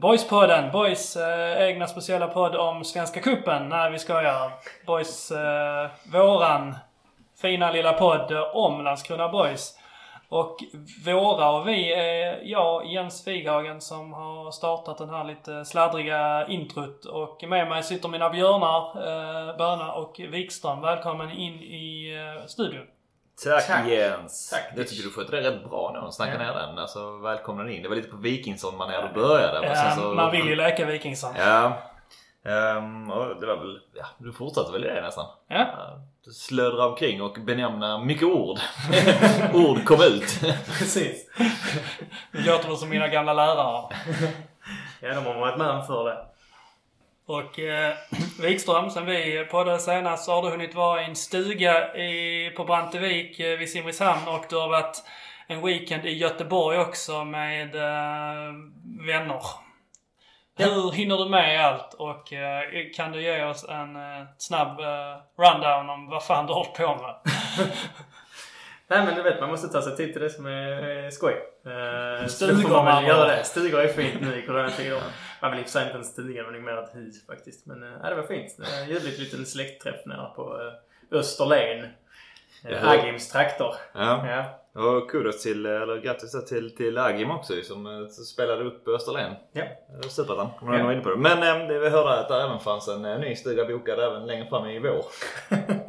Boyspodden. Boys eh, egna speciella podd om Svenska Cupen. Nej, vi skojar. Boys, eh, våran fina lilla podd om Landskrona Boys. Och våra och vi är jag, Jens Fighagen, som har startat den här lite sladdriga introt. Och med mig sitter mina björnar, eh, Böna och Wikström. Välkommen in i eh, studion. Tack, Tack. Jens! Tack. Jag tycker du skötte det rätt bra nu. Snacka Ja. ner den. Alltså välkomna in. Det var lite på Wikingsson-manér du började. men sen Eh, så- Man vill ju leka Wikingsson. Ja. Ehm, och det var väl... Ja, du fortsatte väl i det nästan? Ja. Ja, Du slödra omkring och benämna mycket ord. ord kom ut. Precis. Det låter som mina gamla lärare. Ja, de har varit med för det. Och eh, Wikström, sen vi poddade senast så har du hunnit vara i en stuga i, på Brantevik eh, vid Simrishamn och du har varit en weekend i Göteborg också med eh, vänner. Hur hinner du med allt och eh, kan du ge oss en eh, snabb eh, rundown om vad fan du har hållit på med? Nej men du vet, man måste ta sig tid till det som är eh, skoj. Då Stugor man väl göra det. Stugor är fint nu i coronatider. Man vill i och för sig inte en stuga, men mer ett hus faktiskt. Men ja, det var fint. Eh, Ljuvligt liten släktträff nere på eh, Österlen. Jaha. Agims traktor. Ja. Ja. Och kudos till, eller grattis till, till Agim också som spelade upp Österlen. Ja. Det var Superettan, kommer jag Ja. nog in på det. Men eh, det vi hörde att det även fanns en ny stuga bokad även längre fram i vår.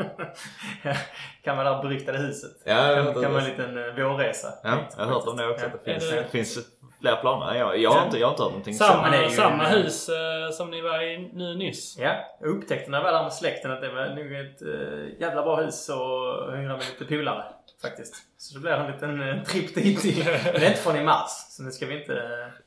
kan man det här beryktade huset. Ja, kan, kan man en liten eh, vårresa. Ja, jag har hört om det också. Ja. Att det finns, det- finns fler planer. Jag, jag, har inte, jag har inte hört någonting Samma, ju- samma hus eh, som ni var i nu nyss. Ja, jag upptäckte när jag var där med släkten att det var nog ett äh, jävla bra hus och hyra med lite polare. Faktiskt. Så det blir en liten äh, tripp dit. i- Men inte från i mars. Så nu ska vi inte äh,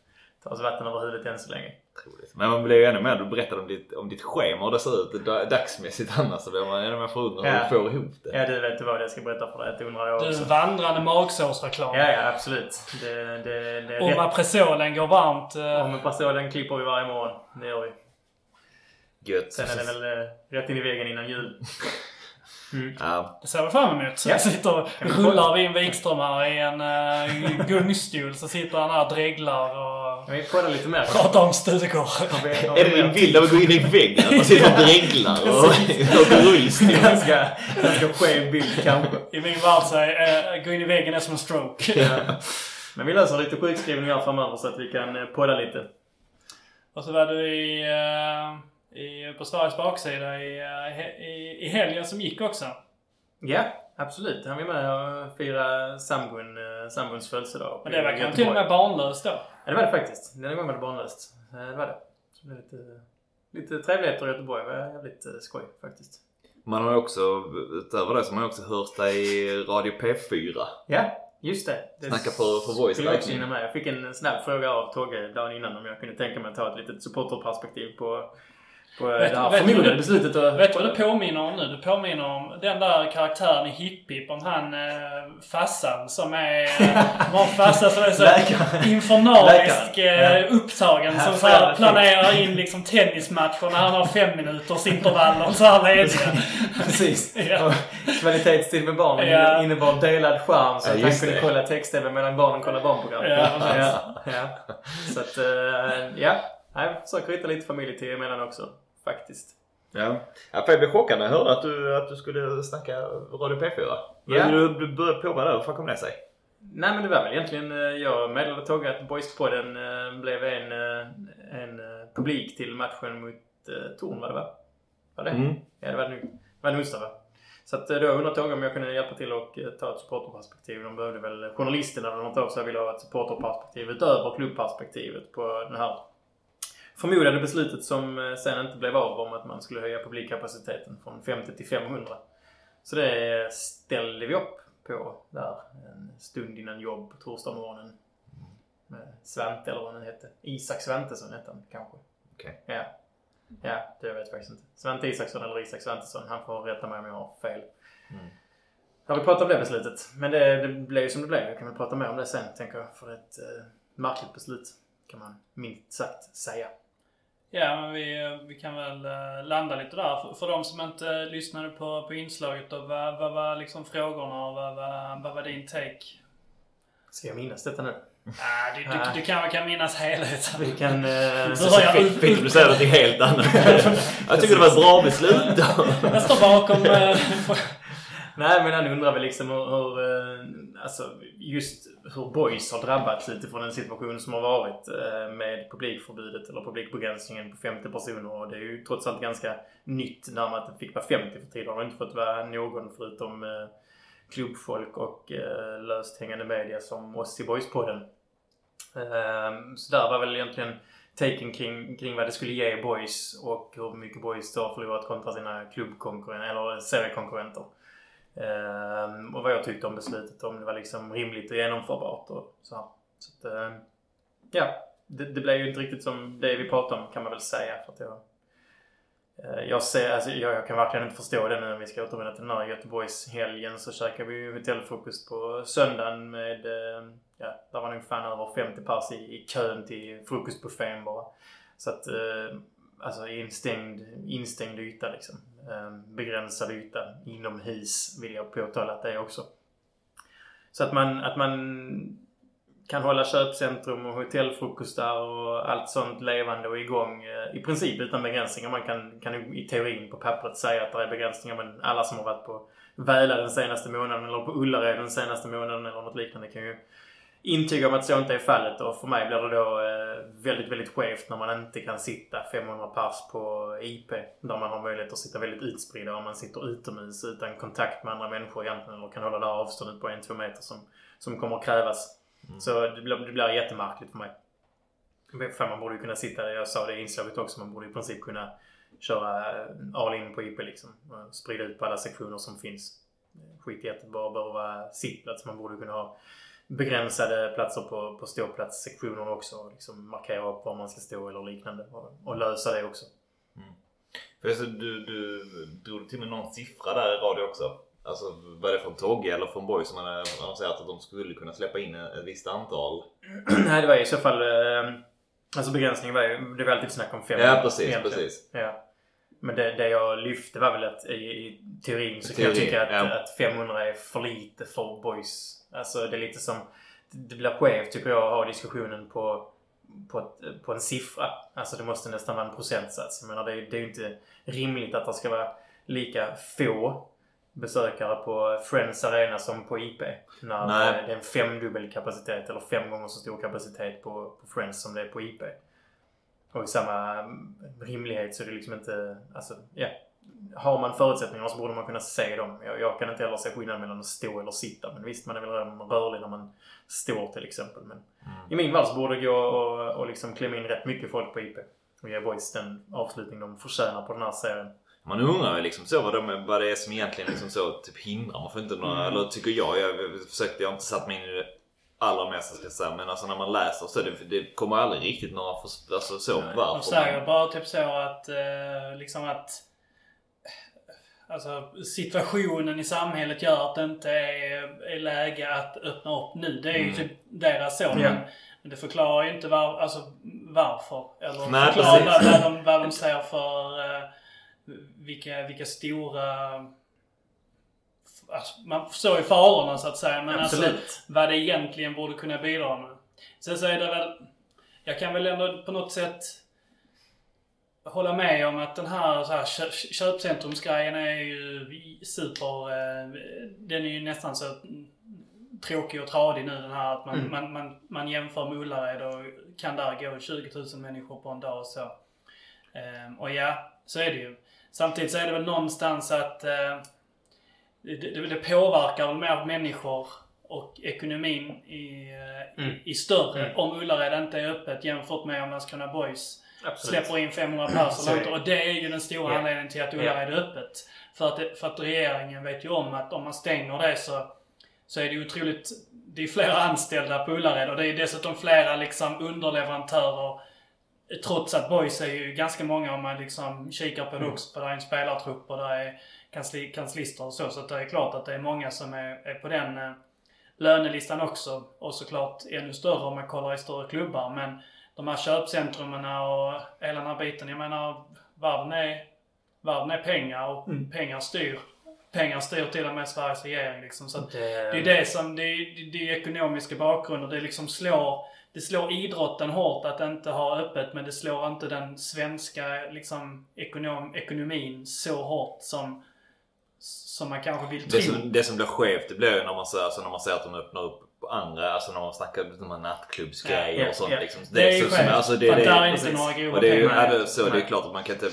ta oss vatten över huvudet än så länge. Troligt. Men man blir ju ännu mer, du berättade om ditt, om ditt schema och det ser ut da- dagsmässigt annars så blir man ännu mer förundrad hur Ja. du får ihop det. Ja, du vet vad jag ska berätta för dig. Det undrar jag Du är också. en vandrande magsårsreklam. Ja, ja, absolut. Det, det, det Om. Apresolen går varmt. eh, Om pastolen klipper vi varje morgon. Det gör vi. Gött. Sen är det väl äh, rätt in i väggen innan jul. Mm. Ja, Det ser vi fram emot. Så Ja. jag sitter och vi rullar vid en Wikström här i en uh, gungstol. Så sitter han här och dreglar och Men vi poddar lite mer. pratar om har är det din bild av att gå in i väggen? Att man sitter och dreglar och åker rullstol? Ganska, ganska skev bild kanske. I min värld så är uh, gå in i väggen är som en stroke. Ja. Men vi löser lite sjukskrivningar framöver så att vi kan eh, podda lite. och så var du i, eh, i, på Sveriges baksida i, i, i helgen som gick också. Ja, absolut. Han var med och firade sambon, eh, sambons födelsedag. Men det var kanske till och med barnlöst då. Ja, det var det faktiskt. Denna gången var det barnlöst. Det var det. Så det lite, lite trevligheter i Göteborg. Det var jävligt eh, skoj faktiskt. Man har ju också, utöver det så har man ju också hört dig i Radio P4. Ja, just det. det Snacka för- för voice skulle jag också räkning. hinna med. Jag fick en snabb fråga av Togge dagen innan om jag kunde tänka mig att ta ett litet supporterperspektiv på, på eh, Vet- det här vet förmodade vad- beslutet. att- Vet du vad det påminner om nu? Det påminner om den där karaktären i Hipp Hipp. Om han eh, Fassan som är... Eh, har en Fassa som är så infernalisk eh, upptagen. Som så här planerar in liksom tennismatcher när han har fem minuters intervaller så här lediga. Precis. Ja. Och kvalitetstid med barnen Ja. innebar delad skärm så Ja, att han just kunde det. kolla text-tv medan barnen kollade barnprogram. Ja, ja, ja. Så att, eh, ja. Jag försöker hitta lite familjetid emellan också. Faktiskt. Ja. ja för jag blev chockad när jag hörde att du, att du skulle snacka Radio P4. Ja. Du, du började med det. Hur fan kom det sig? Nej men det var väl egentligen, eh, jag meddelade Togge att Boyspodden eh, blev en, eh, en publik till matchen mot Torn, var det va? Var det? Mm. Ja, det var det nu. Det var en onsdag va? Så att då undrade Togge om jag kunde hjälpa till och ta ett supporterperspektiv. De behövde väl, journalisterna eller något också ville ha ett supporterperspektiv utöver klubbperspektivet på den här förmodade beslutet som eh, sen inte blev av om att man skulle höja publikkapaciteten från 50 till 500. Så det ställde vi upp på där en stund innan jobb på torsdagsmorgonen. Med Svante eller vad han hette. Isak Svantesson hette han kanske. Okej. Ja. Ja, det vet jag faktiskt inte. Svante Isaksson eller Isak Svantesson. Han får rätta mig om jag har fel. Mm. Har vi pratat om det beslutet? Men det, det blev ju som det blev. Jag kan väl prata mer om det sen, tänker jag. För ett eh, märkligt beslut. Kan man minst sagt säga. Ja, men vi, vi kan väl eh, landa lite där. För, för de som inte lyssnade på, på inslaget då, vad, vad var liksom frågorna och vad, vad, vad var din take? Ska jag minnas detta nu? Ah, du, du, du kan kan minnas helheten? Vi kan... Eh, Så har jag ut- Fick du säga något helt annat? jag tycker det var ett bra beslut. Jag står bakom... eh, Nej, men han undrar väl liksom hur, hur eh, alltså just hur boys har drabbats utifrån den situation som har varit eh, med publikförbudet eller publikbegränsningen på 50 personer. Och det är ju trots allt ganska nytt när man inte fick vara 50 för tidigare har det inte fått vara någon förutom eh, klubbfolk och löst hängande media som oss i Boyspodden. Ehm, så där var väl egentligen taken kring, kring vad det skulle ge boys och hur mycket boys då har förlorat kontra sina klubbkonkurrenter eller seriekonkurrenter. Ehm, och vad jag tyckte om beslutet, om det var liksom rimligt och genomförbart och så här. Så att, ehm, ja, det, det blev ju inte riktigt som det vi pratade om kan man väl säga. För att jag, eh, jag, ser, alltså, jag, jag kan verkligen inte förstå det nu om vi ska återvända till den här Göteborgshelgen så käkar vi ju hotellfrukost på söndagen med, ehm, ja, där var nog fan över 50 pers i, i kön till frukostbuffén bara. Så att, alltså instängd, instängd yta liksom. Eh, Begränsad yta inomhus vill jag påtala att det är också. Så att man, att man kan hålla köpcentrum och hotellfrukostar och allt sånt levande och igång eh, i princip utan begränsningar. Man kan, kan i teorin på pappret säga att det är begränsningar men alla som har varit på Väla den senaste månaden eller på Ullared den senaste månaden eller något liknande kan ju intyga om att så inte är fallet och för mig blir det då eh, väldigt, väldigt skevt när man inte kan sitta 500 pers på IP. Där man har möjlighet att sitta väldigt utspridda om man sitter utomhus utan kontakt med andra människor egentligen eller kan hålla det här avståndet på 1-2 meter som, som kommer att krävas. Så det blir, det blir jättemärkligt för mig. För man borde ju kunna sitta, jag sa det i inslaget också, man borde i princip kunna köra all in på IP liksom. Och Sprida ut på alla sektioner som finns. Skit i att det bara behöver vara sittplats. Man borde kunna ha begränsade platser på, på ståplatssektioner också. Och liksom markera upp var man ska stå eller liknande. Och, och lösa det också. För alltså, du, du drog till med någon siffra där i radio också. Alltså var det från Togge eller från Boy som hade annonserat att de skulle kunna släppa in ett visst antal? Nej, det var i så fall... Eh, alltså begränsningen var ju... Det var alltid snack om 500. Ja precis, egentligen. precis. Ja. Men det, det jag lyfte var väl att i, i teorin så kan jag tycka att, ja. att 500 är för lite för boys. Alltså det är lite som... Det blir skevt tycker jag att ha diskussionen på, på, ett, på en siffra. Alltså det måste nästan vara en procentsats. Jag menar det, är- det är ju inte rimligt att det ska vara lika få besökare på Friends Arena som på IP. När Nej. det är en femdubbel kapacitet eller fem gånger så stor kapacitet på, på Friends som det är på IP. Och i samma mm, rimlighet så är det liksom inte... Alltså, ja. Har man förutsättningar så borde man kunna se dem. Jag, jag kan inte heller se skillnad mellan att stå eller sitta. Men visst, man är väl rörlig när man står till exempel. Men i min värld så borde det gå och, och liksom klämma in rätt mycket folk på IP. Och ge Boys den avslutning de förtjänar på den här serien. Man undrar ju liksom så vad, de, vad det är som egentligen liksom så typ hindrar. Man får inte några, eller tycker jag, jag försökte, jag har inte satt mig in i det allra mesta ska jag säga. Men alltså när man läser så det, det kommer aldrig riktigt några, för, alltså så Nej. varför. De säger bara typ så att eh, liksom att Alltså situationen i samhället gör att det inte är, är läge att öppna upp nu. Det är ju Mm. typ deras så. Ja. Men, det förklarar ju inte var, alltså, varför. Eller Nej, förklarar vad, vad, de, vad de ser för eh, vilka, vilka stora... Alltså, man förstår ju farorna så att säga. Men alltså, Absolut. vad det egentligen borde kunna bidra med. Sen så är det väl... Jag kan väl ändå på något sätt hålla med om att den här, så här kö- köpcentrumsgrejen är ju super... Eh, den är ju nästan så tråkig och tradig nu den här att man, Mm. man, man, man jämför med Ullared och kan där gå 20 000 människor på en dag och så. Eh, och ja, så är det ju. Samtidigt så är det väl någonstans att eh, det, det, det påverkar mer människor och ekonomin i, eh, Mm. i, i större Mm. om Ullared inte är öppet jämfört med om Landskrona Boys Absolut. släpper in 500 pers Så eller är inte. det. Och det är ju den stora Ja. anledningen till att. Ullared är öppet. För att, det, för att regeringen vet ju om att om man stänger det så, så är det otroligt... Det är flera anställda på Ullared och det är dessutom flera liksom underleverantörer. Trots att Boys är ju ganska många om man liksom kikar på det Mm. också. För det är en spelartrupp och det är kansli, kanslister och så. Så att det är klart att det är många som är, är på den eh, lönelistan också. Och såklart ännu större om man kollar i större klubbar. Men de här köpcentrumen och hela den här biten. Jag menar, världen är, världen är pengar och Mm. pengar styr. Pengar styr till och med Sveriges regering liksom. Så Det, det är det som, det är, det är ekonomiska bakgrunder. Det liksom slår, det slår idrotten hårt att inte ha öppet men det slår inte den svenska liksom, ekonom, ekonomin så hårt som, som man kanske vill tro. Det som, det som blir skevt det blir ju när man ser, alltså när man ser att de öppnar upp andra, alltså när man snackar om de här nattklubbsgrejer Ja, ja, och sånt ja. liksom. Det är ju så, skevt. alltså, det, det, där är inte några grova Och det är ju, pengar. det, så det är Nej. klart att man kan inte...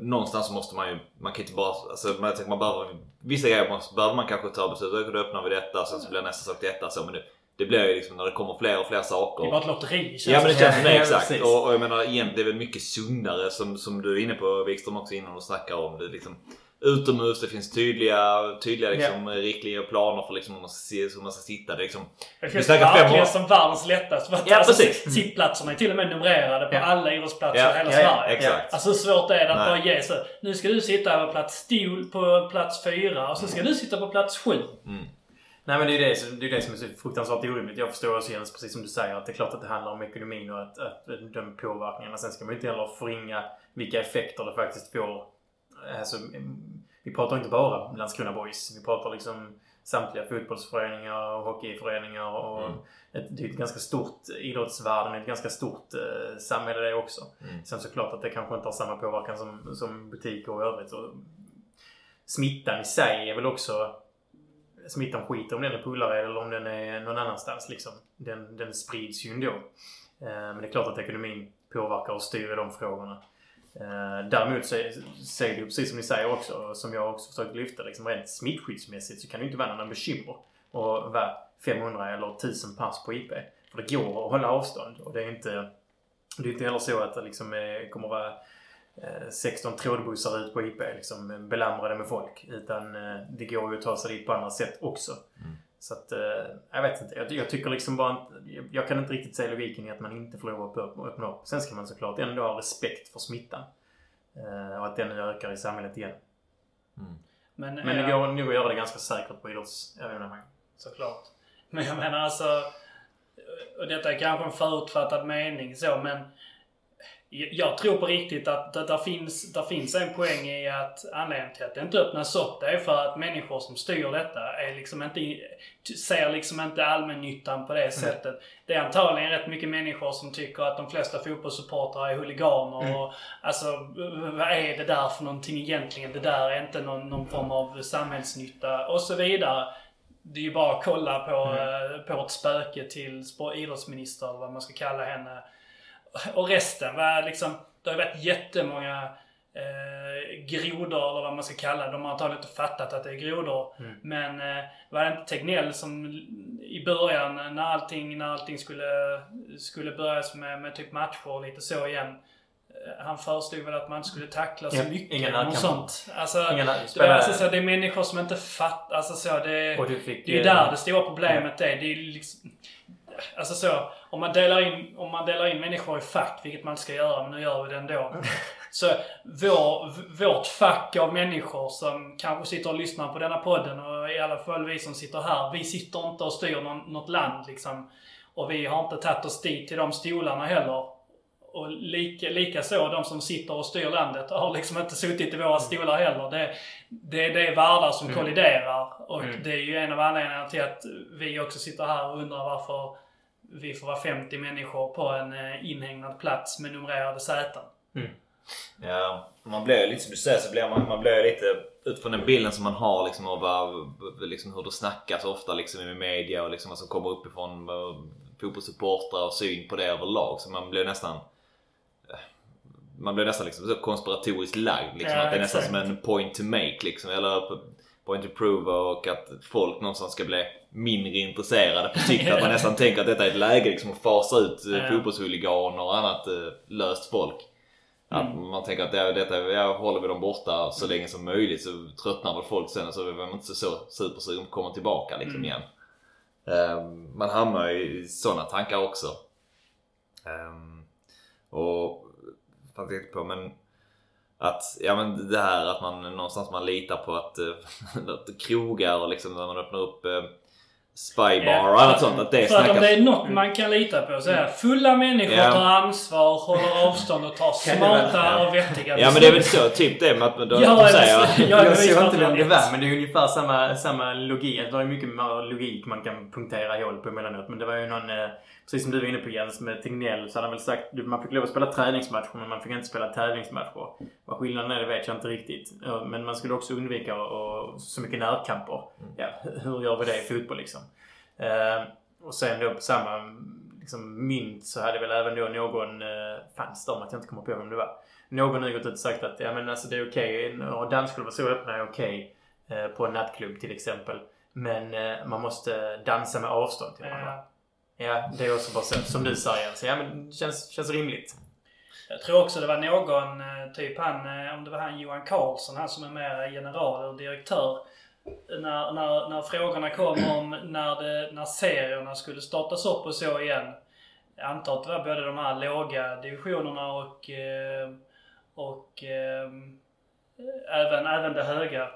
Någonstans så måste man ju, man kan inte bara, alltså man, jag tänker man behöver, vissa grejer måste, behöver man kanske ta beslut om. Då öppnar vi detta, sen så blir nästa sak detta så. Men det, det blir ju liksom när det kommer fler och fler saker. Det är bara ett lotteri känns Ja men det känns som det, exakt. Och, och jag menar igen, det är väl mycket sundare som, som du är inne på Wikström också innan och snackar om det. Liksom, utomhus, det finns tydliga, tydliga liksom, riktlinjer och planer för liksom, hur, man ska, se- hur man ska sitta. Det, är liksom, Det känns verkligen som världens lättaste. För att Ja, alltså, precis. Sittplatserna är till och med numrerade på Ja. alla idrottsplatser Ja, i hela ja, Sverige. exakt. Alltså hur svårt är det att Nej. bara ge sig. Nu ska du sitta över plats stol på plats fyra och så ska du sitta på plats sju. Mm. Nej men det är det, som- det är det som är så fruktansvärt orimligt. Jag förstår också Jens, precis som du säger, att det är klart att det handlar om ekonomin och att, att de påverkningarna. Sen ska man ju inte heller förringa vilka effekter det faktiskt får. Alltså, vi pratar inte bara Landskrona Boys. Vi pratar liksom samtliga fotbollsföreningar och hockeyföreningar och Mm. ett, det är ett ganska stort idrottsvärlden, ett ganska stort eh, samhälle det också. Mm. Sen såklart att det kanske inte har samma påverkan som, som butiker och övrigt. Och smittan i sig är väl också smittan skiter om den är på Ullared eller om den är någon annanstans. Liksom. Den, den sprids ju ändå. Eh, men det är klart att ekonomin påverkar och styr i de frågorna. Eh, däremot så är, det ju precis som ni säger också, som jag också försökt lyfta, liksom rent smittskyddsmässigt så kan det ju inte vara några bekymmer att vara 500 eller 1000 pass på IP. För det går att hålla avstånd och det är inte, det är inte heller så att det liksom kommer kommer vara eh, 16 trådbussar ut på IP liksom belamrade med folk. Utan det går ju att ta sig dit på andra sätt också. Mm. Så att, eh, jag vet inte. Jag, jag tycker liksom bara jag, jag kan inte riktigt se logiken i att man inte får lov att öppna, öppna upp. Sen ska man såklart ändå ha respekt för smittan. Eh, och att den nu ökar i samhället igen. Mm. Men, Men det eh, går nog att göra det ganska säkert på idrottsevenemang. Såklart. Men jag menar alltså... Och detta är kanske en förutfattad mening så men... Jag tror på riktigt att det där finns, där finns en poäng i att anledningen till att det inte öppnas upp det är för att människor som styr detta är liksom inte, ser liksom inte allmännyttan på det sättet. Det är antagligen rätt mycket människor som tycker att de flesta fotbollssupportrar är huliganer Mm. och alltså vad är det där för någonting egentligen? Det där är inte någon, någon form av samhällsnytta och så vidare. Det är ju bara att kolla på, Mm. eh, på ett spöke till idrottsminister eller vad man ska kalla henne. Och resten var liksom, det har ju varit jättemånga eh, grodor eller vad man ska kalla det. De har antagligen inte fattat att det är grodor. Mm. Men eh, var det inte Tegnell som i början när allting, när allting skulle, skulle börjas med, med typ matcher och lite så igen. eh, Han föreslog väl att man skulle tackla så Ja, mycket ingen och sånt. Alltså, Ingen det, är alltså så, det är människor som inte fattar. Alltså så, det, det är ju eh, där det stora problemet är. Det är liksom, alltså så, om man, delar in, om man delar in människor i fack, vilket man inte ska göra, men nu gör vi det ändå. Så vår, vårt fack av människor som kanske sitter och lyssnar på denna podden och i alla fall vi som sitter här. Vi sitter inte och styr någon, något land liksom. Och vi har inte tagit oss dit till de stolarna heller. Och lika, lika så de som sitter och styr landet har liksom inte suttit i våra stolar heller. Det, det, det är världar som Mm. kolliderar. Och Mm. det är ju en av anledningarna till att vi också sitter här och undrar varför vi får vara 50 människor på en eh, inhägnad plats med numrerade säten. Ja, man blir lite som du säger så blir man, man blir lite utifrån den bilden som man har liksom av liksom hur det snackas ofta liksom i media och liksom vad som kommer uppifrån fotbollssupportrar och syn på det överlag. Så man blir nästan eh, man blir nästan liksom så konspiratoriskt lagd. Liksom, Ja, att det är nästan som en point to make liksom. Eller point to prove och att folk någonstans ska bli mindre intresserade på sikt. Att man nästan tänker att detta är ett läge liksom, att fasa ut eh, Ja. fotbollshuliganer och annat eh, löst folk. Att Mm. man tänker att det, detta, ja, håller vi dem borta så länge som möjligt så tröttnar väl folk sen och så är man inte så supersugen på att komma tillbaka liksom Mm. igen. Ehm, man hamnar i sådana tankar också. Um, och fan tänkte på men att, ja men det här att man någonstans man litar på att, eh, att krogar och liksom när man öppnar upp spybar och annat sånt. Att det För att om snackas... det är något man kan lita på så är det fulla människor Ja. tar ansvar, håller avstånd och tar smarta och vettiga Ja men det är väl så. Typ det med att de, Ja, de säger... jag jag såg vet inte vem det det var är. men det är ungefär samma, samma logik. Det är mycket mer logik man kan punktera hål på emellanåt. Men det var ju någon, eh, precis som du var inne på Jens med Tegnell så hade han väl sagt du, man fick lov att spela träningsmatcher men man fick inte spela tävlingsmatcher. Vad skillnaden är det vet jag inte riktigt. Ja, Men man skulle också undvika och, så mycket närkamper. Ja, hur gör vi det i fotboll liksom? Eh, och sen då på samma liksom, mynt så hade väl även då någon, eh, fanns det om att jag inte kommer på vem det var. Någon har gått ut och sagt att ja, men alltså, det är okej. Och dansklubbar så öppna är okej. Eh, på en nattklubb till exempel. Men eh, man måste dansa med avstånd till varandra. Ja. Ja, det är också bara så. Som du säger Jens. Ja, men det känns, känns rimligt. Jag tror också det var någon, eh, typ han, eh, om det var han Johan Karlsson, han som är mer general och direktör. När, när, när frågorna kom om när, det, när serierna skulle startas upp och så igen. Jag antar att det var både de här låga divisionerna och, eh, och eh, även, även det höga.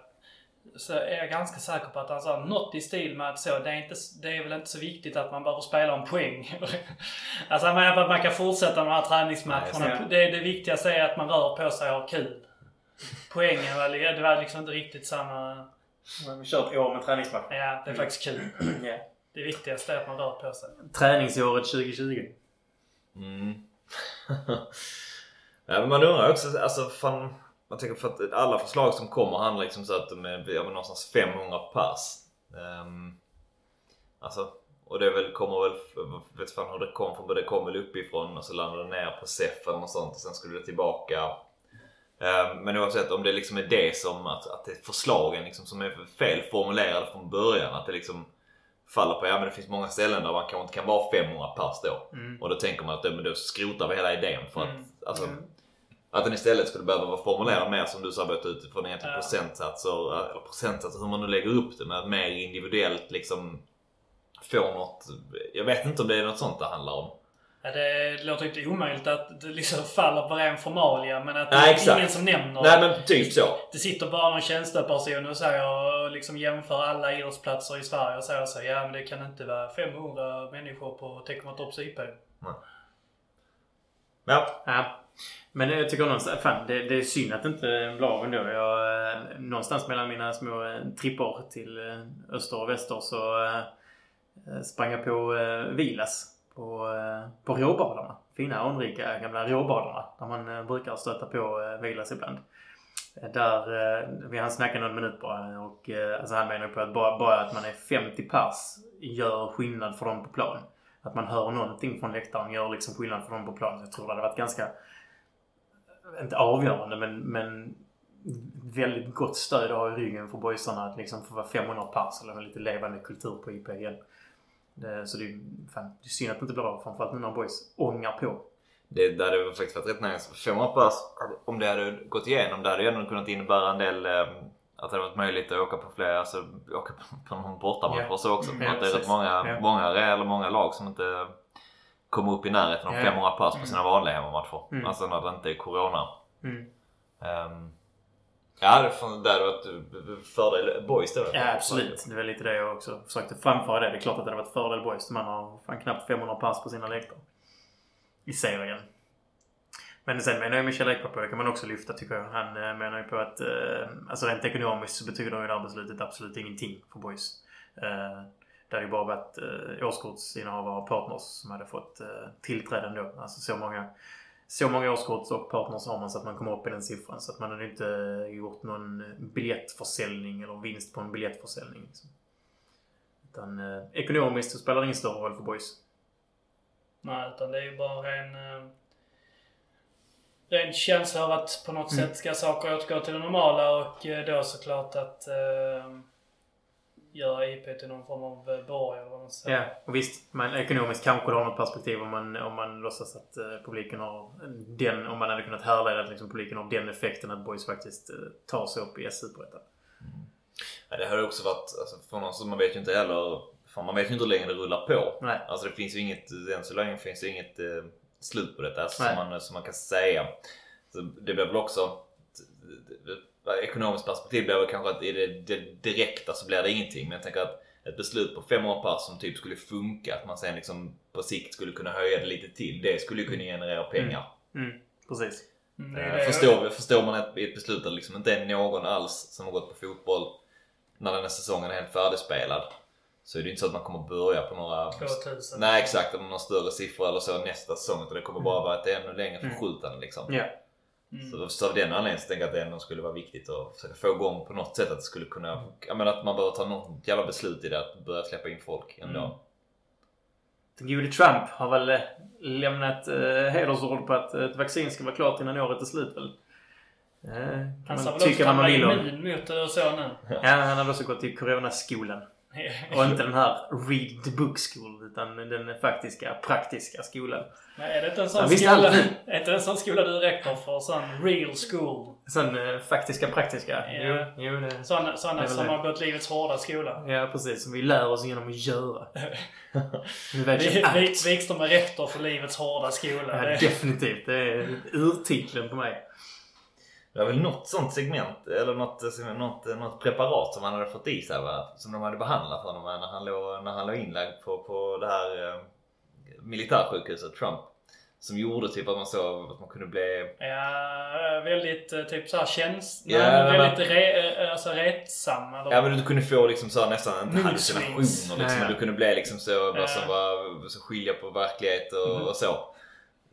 Så är jag ganska säker på att han sa något i stil med att så, det är, inte, det är väl inte så viktigt att man behöver spela om poäng. alltså han menar att man kan fortsätta med de här träningsmatcherna. Nej, det, det viktigaste är att man rör på sig och har kul. Poängen var, det var liksom inte riktigt samma... Vi kört ett år med träningsmatcher. Ja, det är faktiskt kul. Ja. Det viktigaste är att man rör på sig. Träningsåret 2020. Mm. ja, men man undrar också, alltså fan, man tänker för att alla förslag som kommer handlar liksom så att de är ja, någonstans 500 pers. Um, alltså, och det väl, kommer väl, vet fan hur det kom från, det kom väl uppifrån och så landade det ner på SEF eller något sånt och sen skulle det tillbaka. Um, men oavsett om det liksom är det som, att, att det är förslagen liksom som är fel formulerade från början. Att det liksom faller på, ja men det finns många ställen där man kanske inte kan vara 500 pers då. Mm. Och då tänker man att men då skrotar vi hela idén för att Mm. alltså, Mm. att den istället skulle behöva vara formulerad mer som du sa Bert, utifrån egentligen Ja. procentsatser, eller procentsatser hur man nu lägger upp det, men mer individuellt liksom få något. Jag vet inte om det är något sånt det handlar om. Ja, det låter inte omöjligt att det liksom faller på ren formalia men att det Nej, är exakt. ingen som nämner Nej men typ så. Det sitter bara någon tjänsteperson och säger och liksom jämför alla idrottsplatser i Sverige och säger så ja men det kan inte vara 500 människor på Teckomatorps IP. Ja, Ja. Men jag tycker någonstans, fan, det, det är synd att det inte blir av ändå. Jag, eh, någonstans mellan mina små eh, trippor till eh, öster och väster så sprang jag på eh, Vilas på, eh, på råbadarna. Fina anrika gamla råbadarna där man eh, brukar stöta på eh, Vilas ibland. Där, vi hann snacka någon minut bara och alltså han menar på att bara, bara att man är 50 pers gör skillnad för dem på plan. Att man hör någonting från läktaren gör liksom skillnad för dem på plan. Så jag tror det hade varit ganska, inte avgörande men, men väldigt gott stöd att ha i ryggen för boysarna att liksom få vara 500 pers eller en lite levande kultur på IP igen. Det, så det är, fan, det är synd att det inte blir av. Framförallt nu när boys ångar på. det, det hade faktiskt varit rätt nice. 500 pers, om det hade gått igenom, det hade ju ändå kunnat innebära en del eh, att det hade varit möjligt att åka på fler, alltså åka på, någon bortamatch och så också. Ja, att det är rätt många, Ja. många, eller många lag som inte kommer upp i närheten av Ja. 500 pers på sina vanliga hemmamatcher. Mm. Alltså när det inte är Corona. Mm. Um, ja, det får- det hade fördel boys då. Ja, absolut. Det var lite det jag också försökte framföra det. Det är klart att det hade varit fördel boys. Man har fan knappt 500 pass på sina läktare. I serien. Men sen menar jag Michel Ekberg på, det kan man också lyfta tycker jag. Han eh, menar ju på att eh, alltså rent ekonomiskt så betyder ju det här beslutet absolut ingenting för boys. Eh, det hade ju bara varit eh, årskortsinnehavare och partners som hade fått eh, tillträde ändå. Alltså så många, så många årskort och partners har man så att man kommer upp i den siffran. Så att man hade inte gjort någon biljettförsäljning eller vinst på en biljettförsäljning. Liksom. Utan eh, ekonomiskt så spelar det ingen större roll för boys. Nej, utan det är ju bara en... Eh, ren känsla av att på något Mm. sätt ska saker återgå till det normala och eh, då såklart att eh, göra IP till någon form av eh, borg eller vad man säger. Ja, och visst. Men ekonomiskt kanske det har något perspektiv om man, om man låtsas att eh, publiken har den... Om man hade kunnat härleda att liksom, publiken har den effekten att boys faktiskt eh, tar sig upp i S-superettan. Ja, det hade också varit, alltså, för någon som man vet ju inte heller, fan, man vet ju inte hur länge det rullar på. Nej. Alltså det finns ju inget, än så länge finns det inget eh, slut på detta alltså, som, man, som man kan säga. Så det blir väl också, ekonomiskt perspektiv blir väl kanske att i det, det direkta så blir det ingenting. Men jag tänker att ett beslut på 500 pass som typ skulle funka. Att man sen liksom på sikt skulle kunna höja det lite till. Det skulle ju kunna generera pengar. Mm, precis. Mm, det är Eh, det. Förstår, förstår man ett, ett beslut där det liksom inte är någon alls som har gått på fotboll när den här säsongen är helt färdigspelad. Så är det inte så att man kommer börja på några... 2000. Nej exakt, någon större siffra eller så nästa säsong. Utan det kommer bara vara ett ännu längre Mm. förskjutande liksom. Ja. Mm. Så, så av den anledningen så tänker jag att det ändå skulle vara viktigt att försöka få igång på något sätt att det skulle kunna... Jag menar att man behöver ta något jävla beslut i det. Att börja släppa in folk ändå. Mm. Den gode Trump har väl eh, lämnat eh, hedersord på att ett vaccin ska vara klart innan året är slut väl? Eh, kan Han sa man väl också tycka vad man att vill han om. var immun mot USA nu. Ja, han har också gått i coronaskolan. Och inte den här read the book school utan den faktiska, praktiska skolan. Men är det inte en sån Ja, skola? Är inte en sån skola du rektor för? Sån real school? Sån eh, faktiska, praktiska. Ja. Jo, jo det... Såna, såna som det. har gått livets hårda skola. Ja, precis. Som vi lär oss genom att göra. Vi. Wikström är rektor för livets hårda skola. Ja, Det- definitivt. Det är urtiteln på mig. Det var väl något sånt segment, eller något, något, något preparat som han hade fått i sig va? Som de hade behandlat honom med när han låg, när han låg inlagd på, på det här eh, militärsjukhuset, Trump. Som gjorde typ att man såg att man kunde bli... Ja, väldigt eh, typ såhär käns... Ja, men- väldigt re, eh, alltså retsam. Eller? Ja men du kunde få liksom så här, nästan, inte hallucinationer liksom. Ja, ja. Du kunde bli liksom så, vad som Ja. var, så skilja på verklighet och, Mhm. och så.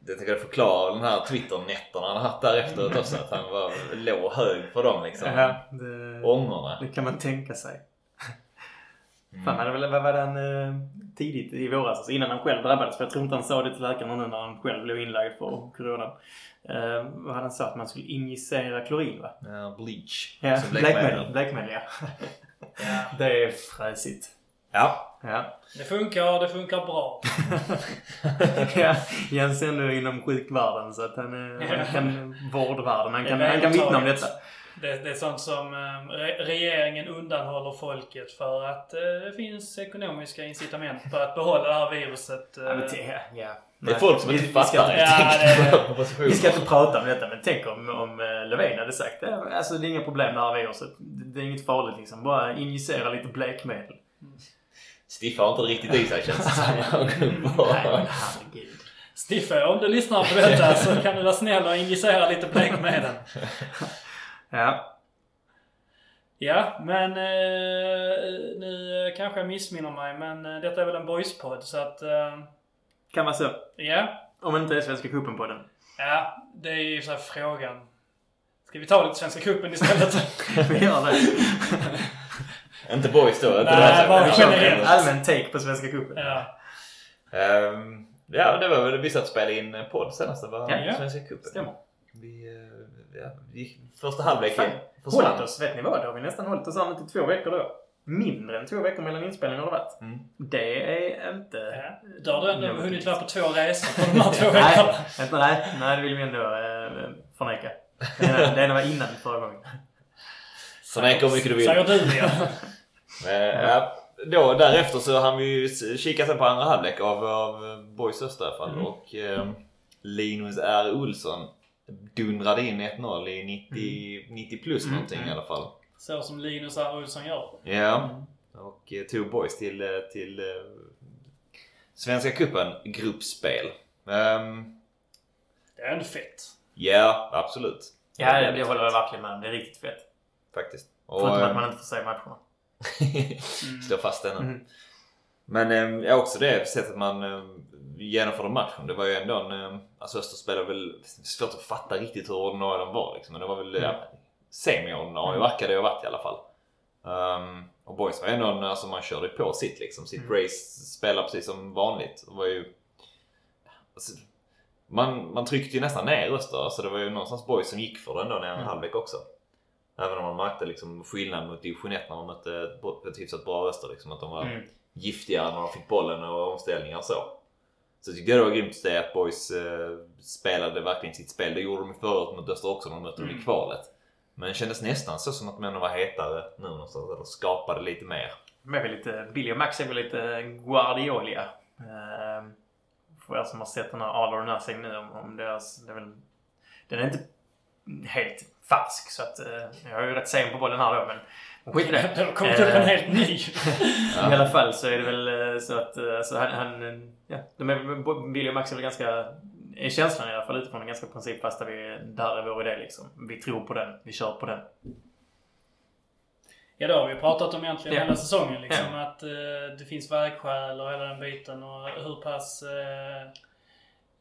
Det tänker jag förklara den här Twitter-nätterna han haft där efteråt också. Att han var, låg hög på dem liksom. Ja, det, Ångorna. det kan man tänka sig. Mm. Fan, hade väl, vad var det han eh, tidigt i våras, alltså innan han själv drabbades, för jag tror inte han sa det till läkaren nu när han själv blev inlagd för corona. Eh, vad hade han sagt? Att man skulle injicera klorin va? Ja, bleach. Ja. Blackmail ja. Ja. Det är fräsigt. Ja. Ja. Det funkar, det funkar bra. ja, Jens är ändå inom sjukvärlden så att han, är, han kan vårdvärlden. Han kan, han kan vittna om detta. Det, det är sånt som eh, re- regeringen undanhåller folket för att eh, det finns ekonomiska incitament på att behålla det här viruset. eh. Ja, men det, ja. Det är folk som Vi- inte vi ska fattar enkelt på positionen. Vi ska inte prata om detta, men tänk om, om eh, Löfven hade sagt det. Alltså det är inga problem det här viruset. Det det är inget farligt liksom. Bara injicera lite blekmedel. Stiffa har inte riktigt i sig känns det som. Nej herregud. Stiffe, om du lyssnar på detta så kan du vara snäll och injicera lite blekmedel. Ja. Ja, men eh, nu kanske jag missminner mig men eh, detta är väl en boyspodd så att eh, Kan vara så. ja. Om det inte är Svenska cupen på den. Ja, det är ju så här frågan. Ska vi ta lite Svenska cupen istället? Vi gör det. Inte boys då. Inte Nej, det här bara generellt. Allmän take på Svenska cupen. ja. Ehm, ja, det var väl vi satt och spelade in podd senast. Det var Ja, ja. Svenska cupen. Stämmer. Vi, eh, ja, vi, första halvlek Fan, försvann. Hållit oss, vet ni vad? Då har vi nästan hållit oss an till två veckor då. Mindre än två veckor mellan inspelningar har det varit. Mm. Det är inte... ja. Då har du ändå något hunnit vara på två resor på de här två veckorna. Nej, inte, nej, nej, det vill vi ändå eh, förneka. Det det ena var innan förra gången. Förneka hur mycket du vill. Säger du ja. Men, ja, då, därefter så hann vi ju kika sen på andra halvlek av, av Boys Öster i alla fall. Mm. Och eh, Linus R. Olsson dundrade in 1-0 i 90, 90 plus Mm. någonting i alla fall. Så som Linus R. Olsson gör. Ja. Och eh, tog Boys till, eh, till eh, Svenska cupen gruppspel. Ehm, Det är ändå fett. Ja, absolut. Ja, det, det håller jag verkligen med om. Det är riktigt fett. Faktiskt. Och, Förutom att man inte får se matcherna. Slå fast den. Mm. Men eh, ja, också det sättet man eh, genomförde matchen. Det var ju ändå en... Eh, alltså Öster spelade väl... Svårt att fatta riktigt hur ordinarie de var liksom. Men det var väl Mm. ja, semi-ordinarie Mm. verkar det ha varit i alla fall. Um, och Boys var ändå en, alltså man körde ju på sitt liksom. Sitt Mm. race spelade precis som vanligt. Det var ju... Alltså, man, man tryckte ju nästan ner Öster. Alltså det var ju någonstans Boys som gick för den då när en Mm. halvlek också. Även om man märkte liksom skillnad mot division 1 när man mötte ett hyfsat bra Öster. Liksom, att de var Mm. giftigare när de fick bollen och omställningar och så. Så jag tyckte det var grymt att se att Boys eh, spelade verkligen sitt spel. Det gjorde de förut mot Öster också när de mötte dem i Mm. kvalet. Men det kändes nästan så som att de ändå var hetare nu någonstans. Eller skapade lite mer. De är väl lite, Billy och Max är väl lite Guardiolia. Eh, för er som har sett den här All or Nothing nu om, om deras... Det är väl, den är inte helt färsk så att eh, jag är ju rätt sen på bollen här då men, Skit i det. Det har kommit upp en Eh, helt ny. I alla fall så är det väl eh, så att eh, alltså, han, han, eh, ja, de är, Billy och Max är väl ganska, är känslan i alla fall utifrån en ganska principfasta. Vi, där är vår idé liksom. Vi tror på den. Vi kör på den. Ja, det har vi pratat om egentligen Ja. hela säsongen. Liksom, Att eh, det finns vägskäl och hela den biten. Och hur pass... Eh,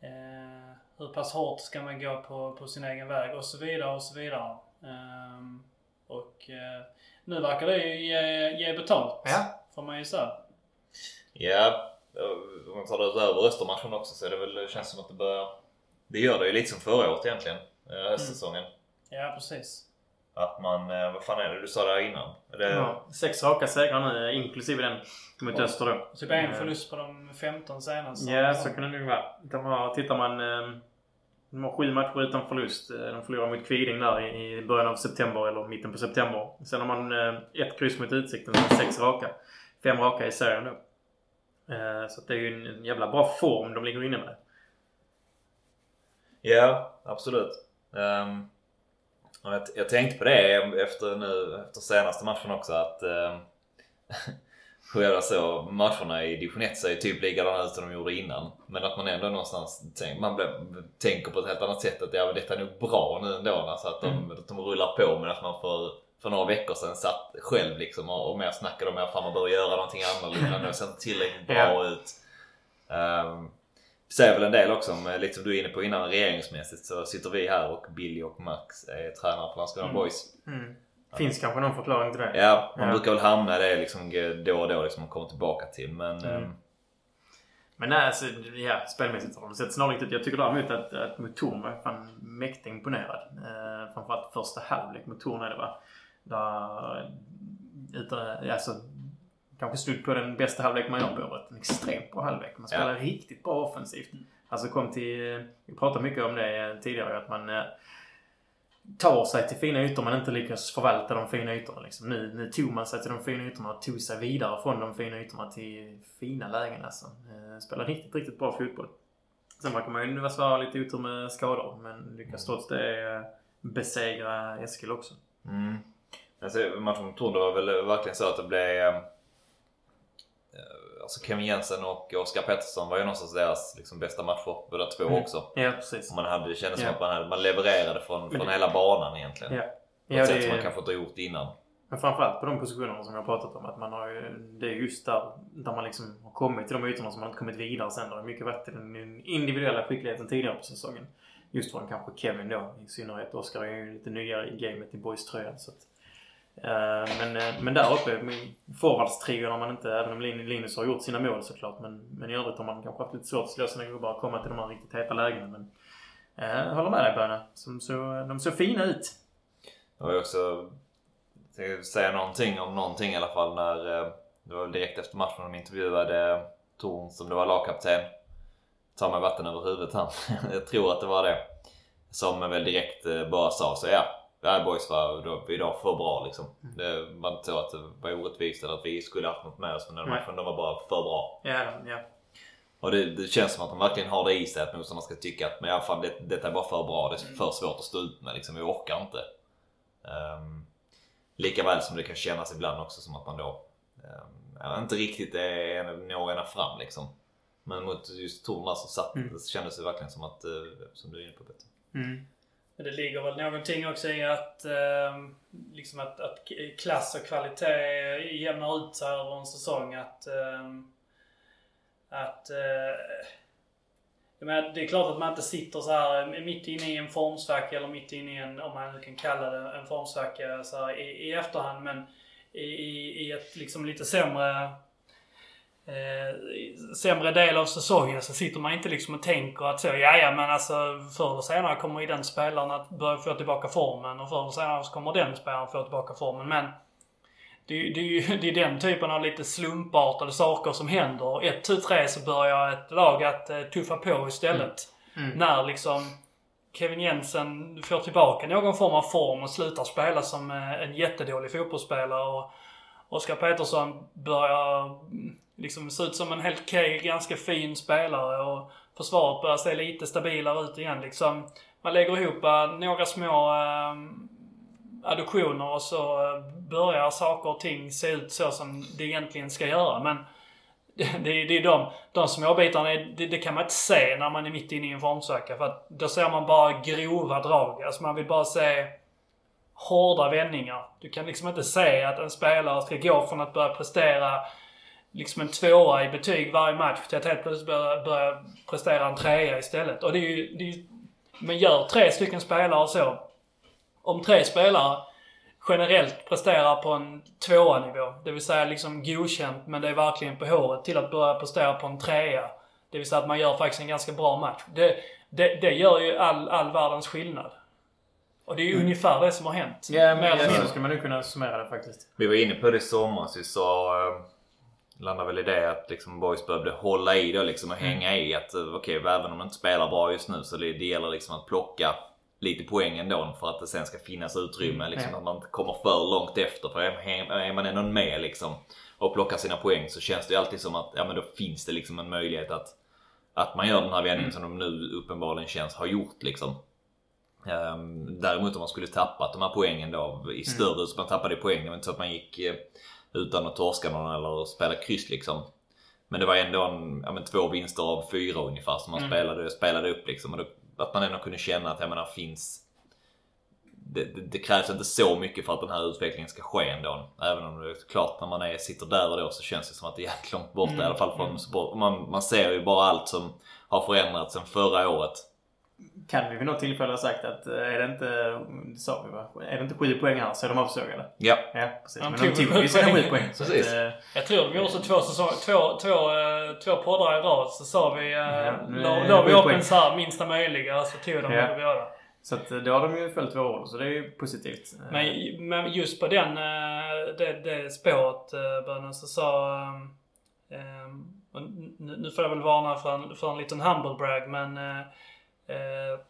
eh, hur pass hårt ska man gå på, på sin egen väg och så vidare och så vidare. Ehm, och eh, nu verkar det ju ge, ge betalt. Ja. Får man ju säga. Ja, om man tar det utöver Östermatchen också så är det väl, det känns som att det börjar... Det gör det ju lite som förra året egentligen. eh, Höstsäsongen. Ja, precis. Att man, eh, vad fan är det du sa där innan? Det, Ja, sex raka segrar nu inklusive den mot Ja. Öster då. Typ en förlust på de 15 senaste. Ja, så kan det nog vara. De har, tittar man... De har sju matcher utan förlust. Eh, de förlorade mot Kviding där i, början av september eller mitten på september. Sen har man eh, ett kryss mot Utsikten, sen sex raka. Fem raka i serien då. Eh, så det är ju en jävla bra form de ligger inne med. Ja, absolut. Um, jag, jag tänkte på det efter, nu, efter senaste matchen också att um, jag så matcherna i division 1 ser ju typ likadana ut som de gjorde innan. Men att man ändå någonstans tänk, man blir, tänker på ett helt annat sätt att ja, detta är nog bra nu ändå. Alltså att, de, att de rullar på men att man för, för några veckor sedan satt själv liksom och, och mer snackade om att man bör göra någonting annorlunda nu. Ser inte tillräckligt bra ut. Um, säger väl en del också om, lite som du är inne på innan regeringsmässigt så sitter vi här och Billy och Max är tränare för Landskrona Mm. Boys. Mm. Finns kanske någon förklaring till det. Ja, man Ja. brukar väl hamna i det liksom då och då liksom och komma tillbaka till men Mm. ehm, Men nej, alltså, ja, spelmässigt har de sett snarlikt ut. Jag tycker däremot att, att var jag fan mäktigt imponerad. Eh, framförallt första halvlek mot Torn är det va. Där, utan, alltså, kanske stod på den bästa halvlek man gör på året. En extremt bra halvlek. Man spelar riktigt bra offensivt. Alltså kom till, vi pratade mycket om det tidigare, att man eh, tar sig till fina ytor men inte lyckas förvalta de fina ytorna. Liksom. Nu, nu tog man sig till de fina ytorna och tog sig vidare från de fina ytorna till fina lägen. Alltså. Eh, spelar riktigt, riktigt bra fotboll. Sen verkar man ju vara lite otur med skador men lyckas trots det eh, besegra Eskil också. Mm. Alltså, matchen mot Torn det var väl verkligen så att det blev... Eh, Alltså Kevin Jensen och Oskar Pettersson var ju någonstans deras liksom, bästa matcher båda två Mm. också. Ja, precis. Och man hade, det kändes som Ja. att man, hade, man levererade från, från hela banan egentligen. Ja. På Ja, ett sätt som man kanske inte har gjort innan. men framförallt på de positionerna som jag har pratat om. Att man har ju, det är just där, där man liksom har kommit till de ytorna som man inte kommit vidare sen. Det har mycket varit den individuella skickligheten tidigare på säsongen. Just från kanske Kevin då i synnerhet. Oskar är ju lite nyare i gamet i boys-tröjan. Så att, Eh, men, eh, men där uppe, forwardstrion har man inte, även om Linus har gjort sina mål såklart. Men, men i övrigt har man kanske haft lite svårt att slå sina gubbar och komma till de här riktigt heta lägena. Men eh, jag håller med dig Böna. Som så, de såg fina ut. Jag vill också... Säga någonting om någonting i alla fall när... Det var väl direkt efter matchen de intervjuade Torn som det var lagkapten. Ta mig vatten över huvudet han. jag tror att det var det. Som väl direkt bara sa så ja. Här boys var då, idag för bra liksom. Det var inte så att det var orättvist eller att vi skulle haft något med oss från den Nej. matchen. De var bara för bra. Ja, ja. Och det, det känns som att de verkligen har det i sig att motståndarna ska tycka att men alla fall det, detta är bara för bra. Det är för svårt att stå ut med liksom. Vi orkar inte. Um, Likaväl som det kan kännas ibland också som att man då um, ja, inte riktigt är, når ända fram liksom. Men mot just Torna så satt, Mm. det kändes det verkligen som att, uh, som du är inne på Petter. Mm. Men det ligger väl någonting också i att, eh, liksom att, att klass och kvalitet jämnar ut sig över en säsong. Att, eh, att eh, jag menar, det är klart att man inte sitter så här mitt inne i en formsvacka eller mitt inne i en, om man nu kan kalla det en formsvacka så här, i, i efterhand. Men i, i ett liksom lite sämre eh, sämre del av säsongen så sitter man inte liksom och tänker att så, ja ja men alltså förr eller senare kommer ju den spelaren att börja få tillbaka formen och förr eller senare så kommer den spelaren få tillbaka formen. Men det, är- det, är ju det är den typen av lite slumpartade saker som händer. Ett, tu, tre så börjar ett lag att eh, tuffa på istället. Mm. När liksom Kevin Jensen får tillbaka någon form av form och slutar spela som eh, en jättedålig fotbollsspelare. Och Oskar Peterson börjar mm, liksom se ut som en helt okej, ganska fin spelare. Och försvaret börjar se lite stabilare ut igen. Liksom, man lägger ihop eh, några små, eh, adoptioner och så eh, börjar saker och ting se ut så som det egentligen ska göra. Men det, det, det är de, de småbitarna, det, det kan man inte se när man är mitt inne i en formsvacka. För att då ser man bara grova drag. Alltså man vill bara se hårda vändningar. Du kan liksom inte se att en spelare ska gå från att börja prestera liksom en tvåa i betyg varje match till att helt plötsligt börja, börja prestera en trea istället. Och det är ju, det är, ju- men gör tre stycken spelare så. Om tre spelare generellt presterar på en tvåa nivå, det vill säga liksom godkänt men det är verkligen på håret, till att börja prestera på en trea. Det vill säga att man gör faktiskt en ganska bra match. Det, det, det gör ju all, all världens skillnad. Och det är ju ungefär det som har hänt. Ja, men ja, så skulle man nu kunna summera det faktiskt. Vi var inne på det i somras. Vi sa... Eh, landade väl i det att liksom boys behövde hålla i det liksom och hänga i. Att eh, okej, även om de inte spelar bra just nu så det, det gäller liksom att plocka lite poäng ändå för att det sen ska finnas utrymme. Liksom, ja. Att man inte kommer för långt efter. För är, är man ändå med liksom och plockar sina poäng så känns det ju alltid som att ja, men då finns det liksom en möjlighet att, att man gör den här vändningen som de nu uppenbarligen känns ha gjort. Liksom. Ehm, däremot om man skulle tappat de här poängen då i större, så man tappade poäng. Det var inte så att man gick eh, utan att torska någon eller spela kryss liksom. Men det var ändå en, ja, men två vinster av fyra ungefär som man spelade, spelade upp liksom. Och då, att man ändå kunde känna att jag menar, finns det, det, det krävs inte så mycket för att den här utvecklingen ska ske ändå. Även om det är klart när man är, sitter där och då så känns det som att det är jävligt långt borta i alla fall från support. Man, man ser ju bara allt som har förändrats sen förra året. Kan vi vid något tillfälle ha sagt att eh, är det inte, det sa vi va? Är det inte sju poäng här så är de avsågade. Ja, Ja, precis. De Men de tog ju sina sju poäng. Så Precis. Att, eh, Jag tror vi gjorde så två säsonger, två, två, eh, två poddar i rad så sa vi, Ja, la vi upp en så här minsta möjliga så tog de Ja. det båda. så att då har de ju följt vår råd, så det är ju positivt. Men, men just på den, det, det spåret, Bönen, så sa... nu, nu får jag väl varna för en, för en liten humble brag, men... eh,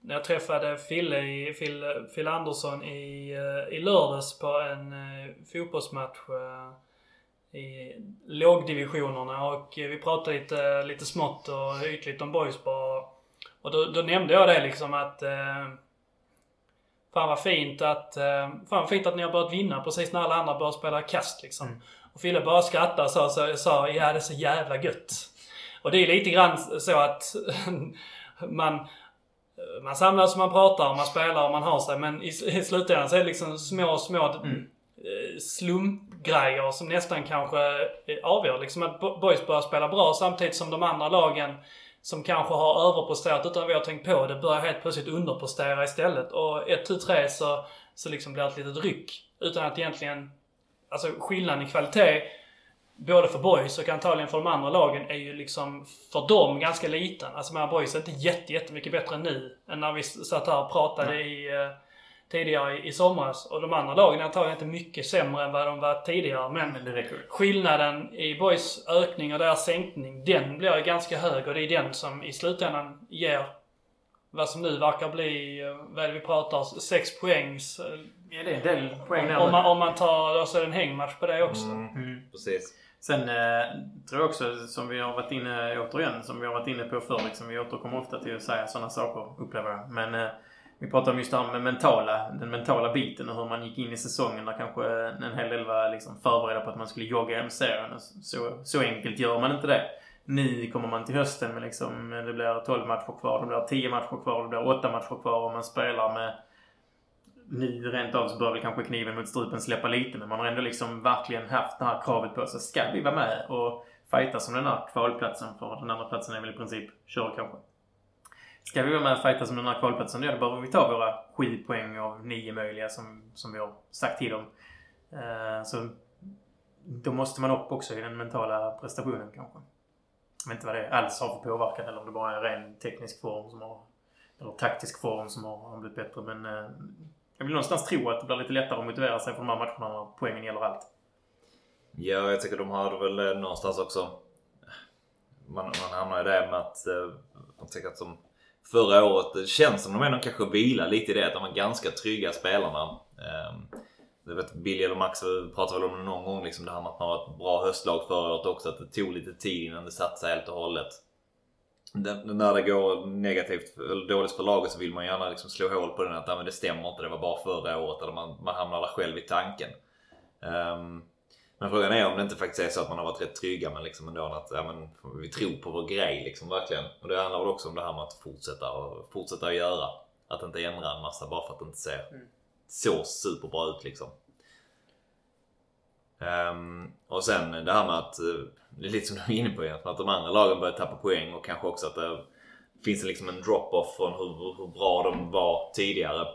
när jag träffade Fille, i, Phil, Phil Andersson i, eh, i lördags på en eh, fotbollsmatch eh, i lågdivisionerna och vi pratade lite, lite smått och ytligt om boys bara. Och då, då nämnde jag det liksom att eh, Fan vad fint att, eh, fan fint att ni har börjat vinna precis när alla andra börjar spela kast liksom. Och Fille bara skrattade och sa, så, sa ja det är så jävla gött. Och det är lite grann så att man, man samlas man pratar man spelar och man har sig men i, i slutändan så är det liksom små, små Mm. eh, slumpgrejer som nästan kanske eh, avgör. Liksom att Bo- Boys börjar spela bra samtidigt som de andra lagen som kanske har överpresterat utan vi har tänkt på det börjar helt plötsligt underprestera istället. Och ett, tu, tre så, så liksom blir det ett litet ryck. Utan att egentligen... Alltså skillnaden i kvalitet både för boys och antagligen för de andra lagen är ju liksom för dem ganska liten. Alltså här boys är inte jätte, jättemycket bättre nu än när vi satt här och pratade i, eh, tidigare i, i somras. Och de andra lagen är antagligen inte mycket sämre än vad de var tidigare. Men Men det skillnaden i boys ökning och deras sänkning, den blir ju ganska hög och det är den som i slutändan ger vad som nu verkar bli, eh, vad vi pratar, sex poängs. eh, Ja, det är en del poäng där Om man, om man tar, och så är det en hängmatch på det också. Mm. precis. Sen eh, tror jag också, som vi har varit inne, återigen, som vi har varit inne på förr, liksom, vi återkommer ofta till att säga sådana saker, upplever jag. Men eh, vi pratar om just det här med mentala, den mentala biten och hur man gick in i säsongen där kanske en hel del var liksom förberedda på att man skulle jogga hem serien. Så, så enkelt gör man inte det. Nu kommer man till hösten med liksom, det blir 12 matcher kvar, det blir 10 matcher kvar, det blir 8 matcher kvar och man spelar med nu rent av så bör väl kanske kniven mot strupen släppa lite, men man har ändå liksom verkligen haft det här kravet på sig. Ska vi vara med och fightas om den här kvalplatsen? För den andra platsen är väl i princip kör kanske. Ska vi vara med och fightas om den här kvalplatsen, Ja, då behöver vi ta våra sju poäng av nio möjliga som, som vi har sagt till dem. Uh, eh, så då måste man upp också i den mentala prestationen kanske. Jag vet inte vad det alls har för påverkan eller om det bara är ren teknisk form som har eller taktisk form som har, har blivit bättre. Men eh, jag vill någonstans tro att det blir lite lättare att motivera sig för de här matcherna när poängen gäller allt. Ja, jag tycker de hade väl eh, någonstans också... Man, man hamnar i det med att... Eh, jag tycker att som förra året, det känns som de ändå kanske vilar lite i det att de var ganska trygga spelarna. Ehm, jag vet, Billy eller Max pratade väl om det någon gång, liksom det här med att man var ett bra höstlag förra året också. Att det tog lite tid innan det satte sig helt och hållet när det går negativt eller dåligt för laget så vill man gärna liksom slå hål på den att "Nej, men det stämmer inte, det var bara förra året. Eller man, man hamnar där själv i tanken. Ehm, men frågan är om det inte faktiskt är så att man har varit rätt trygga med liksom ändå att ja, men, vi tror på vår grej liksom verkligen. Och det handlar väl också om det här med att fortsätta och fortsätta att göra. Att inte ändra en massa bara för att det inte ser så superbra ut liksom. Ehm, och sen det här med att, eh, det är lite som du var inne på egentligen, att de andra lagen börjar tappa poäng och kanske också att det finns en, liksom en drop-off från hur, hur bra de var tidigare.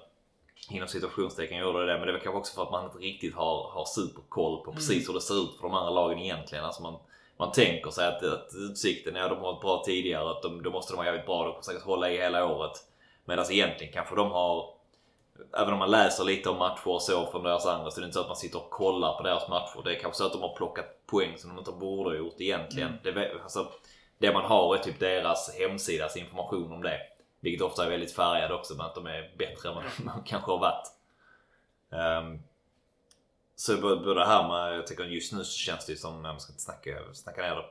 Inom situationstecken gjorde det det, men det är väl kanske också för att man inte riktigt har, har superkoll på precis hur det ser ut för de andra lagen egentligen. Alltså man, man tänker sig att, att Utsikten, ja de har varit bra tidigare, att de, då måste de vara jävligt bra, de kommer säkert hålla i hela året. Medan egentligen kanske de har Även om man läser lite om matcher och så från deras andra så är det inte så att man sitter och kollar på deras matcher. Det är kanske så att de har plockat poäng som de inte borde ha gjort egentligen. Det, alltså, det man har är typ deras hemsidas information om det. Vilket ofta är väldigt färgad också med att de är bättre än vad de kanske har varit. Um, så både det här med, jag tycker just nu så känns det ju som, jag ska inte snacka, snacka ner det.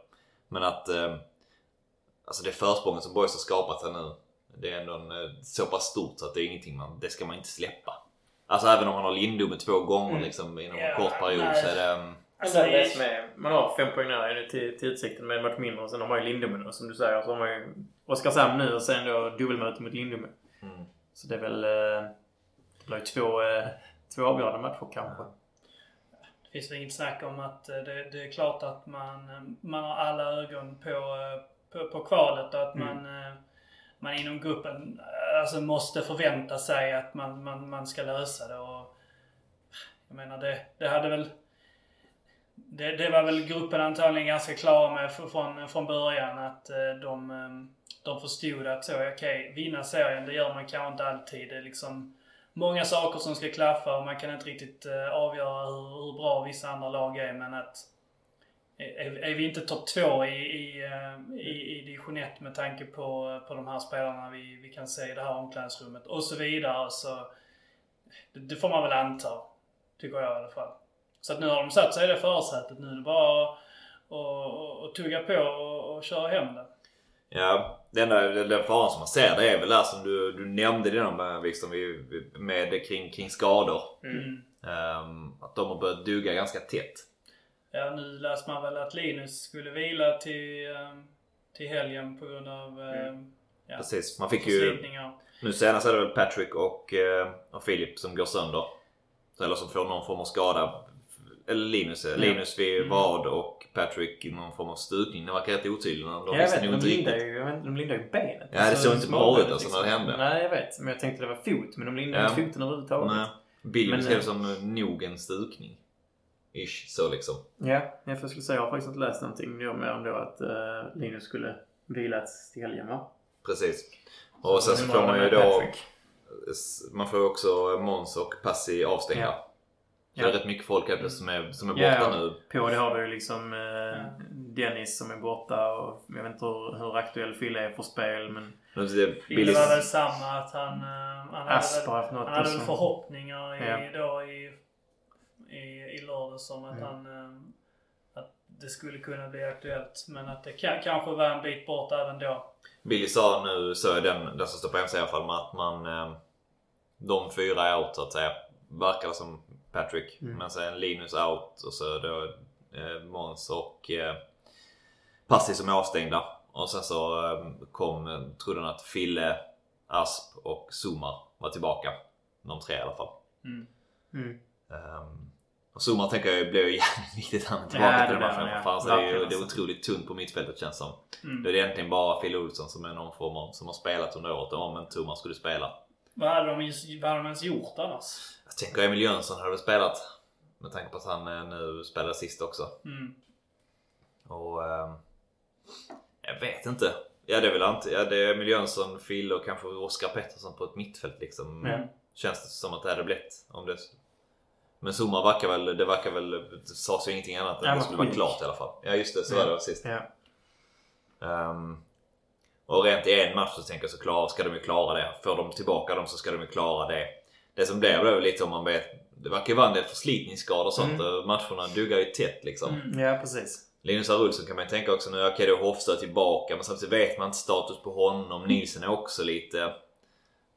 Men att um, Alltså det försprånget som Boys har skapat här nu. Det är ändå en, eh, så pass stort så att det är ingenting man, det ska man inte släppa. Alltså även om man har Lindome två gånger Mm. liksom inom Ja, en kort period nej. så är det... um, Alltså, det är det som är, man har fem poäng nära nu till, till Utsikten med en match mindre. Och sen har man ju Lindome nu som du säger. Så har man ju Oskarshamn nu och sen då dubbelmöte mot Lindome. Mm. Så det är väl... eh, Det blir ju två, eh, två avgörande matcher kanske. Det finns väl inget snack om att det, det är klart att man, man har alla ögon på, på, på kvalet och att Mm. man, man inom gruppen alltså måste förvänta sig att man, man, man ska lösa det. Och, jag menar det, det hade väl... Det, det var väl gruppen antagligen ganska klara med från, från början att eh, de, ehm, de förstod att så, okej, vinna serien det gör man kanske inte alltid. Det är liksom många saker som ska klaffa och man kan inte riktigt eh, avgöra hur, hur bra vissa andra lag är men att är, är vi inte topp två i, i, eh, i, i division 1 med tanke på, på de här spelarna vi, vi kan se i det här omklädningsrummet och så vidare så det, det får man väl anta. Tycker jag i alla fall. Så att nu har de satt sig i det förarsätet. Nu är det bara att och, och tugga på och, och köra hem det. Ja, den, där, den faran som man ser det är väl där som du, du nämnde det med, liksom, vi- med kring, kring skador. Mm. Ehm, att de har börjat dugga ganska tätt. Ja, nu läste man väl att Linus skulle vila till, eh, till helgen på grund av eh, ja, Precis. Man fick ju... Nu senast är det väl Patrick och, eh, och Philip som går sönder. Eller som får någon form av skada. Eller Linus. eh, Linus vid Mm. vad och Patrick i någon form av stukning. Det verkar rätt otydligt. De jag visste vet, nog de inte lindar riktigt. ju, jag vet, inte, de lindar ju benet. Ja, det såg inte bra ut, alltså, när det hände. Nej, jag vet. Men jag tänkte det var fot. Men de lindar Ja. inte foten överhuvudtaget. Nej. Billy Men, beskrev eh, det som nog en stukning. Ish, så liksom. Ja, jag skulle säga jag har faktiskt inte läst någonting då mer än då att uh, Linus skulle vilas till helgen va? Precis. Och sen så får man ju då... Patrick. Man får ju också Måns och Passi avstängda. Ja. Så det är rätt mycket folk här som är, som är borta Ja. nu. På det har du ju liksom eh. Dennis som är borta och jag vet inte hur, hur aktuell Fille är för spel men Billy... var väl samma att han... eh, han hade Asp väl, har haft något han hade väl förhoppningar i, då i, i, i lördags om att Mm. han... eh, Att det skulle kunna bli aktuellt. Men att det kan, kanske var en bit bort även då. Billy sa nu, så är den, den som står på hemsidan i alla fall, med att man... Eh, de fyra är out så att säga. Verkar som Patrick. Mm. Men sen Linus out och så då eh, Måns och eh, Passi som är avstängda. Och sen så eh, kom, trodde han att Fille, Asp och Sumar var tillbaka. De tre i alla fall. Mm. mm. Um, och Sumar tänker jag blir ju jävligt viktigt att han är tillbaka Ja, till det matchen. han, För ja. fan så är ju, det är alltså. otroligt tunt på mittfältet känns som. Mm. Då är det egentligen bara Phil Olsson som är någon form av, som har spelat under året om en Thomas skulle spela. Vad hade de, vad hade de ens gjort annars? Jag tänker Emil Jönsson hade väl spelat. Med tanke på att han eh, nu spelade sist också. Mm. Och ehm, jag vet inte. Ja det är väl inte, ja, det är Emil Jönsson, Phil och kanske Oskar Pettersson på ett mittfält liksom. Ja. Känns det som att det hade blivit. Om det... Men Zuma verkar väl, det verkar väl, det sades ju ingenting annat än att det skulle vara klart i alla fall. Ja just det, så var det sist. Ja. Ehm, och rent i en match så tänker jag så klar, ska de ju klara det. Får de tillbaka dem så ska de ju klara det. Det som blev blev lite om man vet, det verkar ju vara en del förslitningsskador och sånt. Mm. Matcherna duggar ju tätt liksom. Mm. ja, precis. Linus Arulsson kan man ju tänka också nu, okej då Hofstad tillbaka men samtidigt vet man inte status på honom. Nilsen är också lite...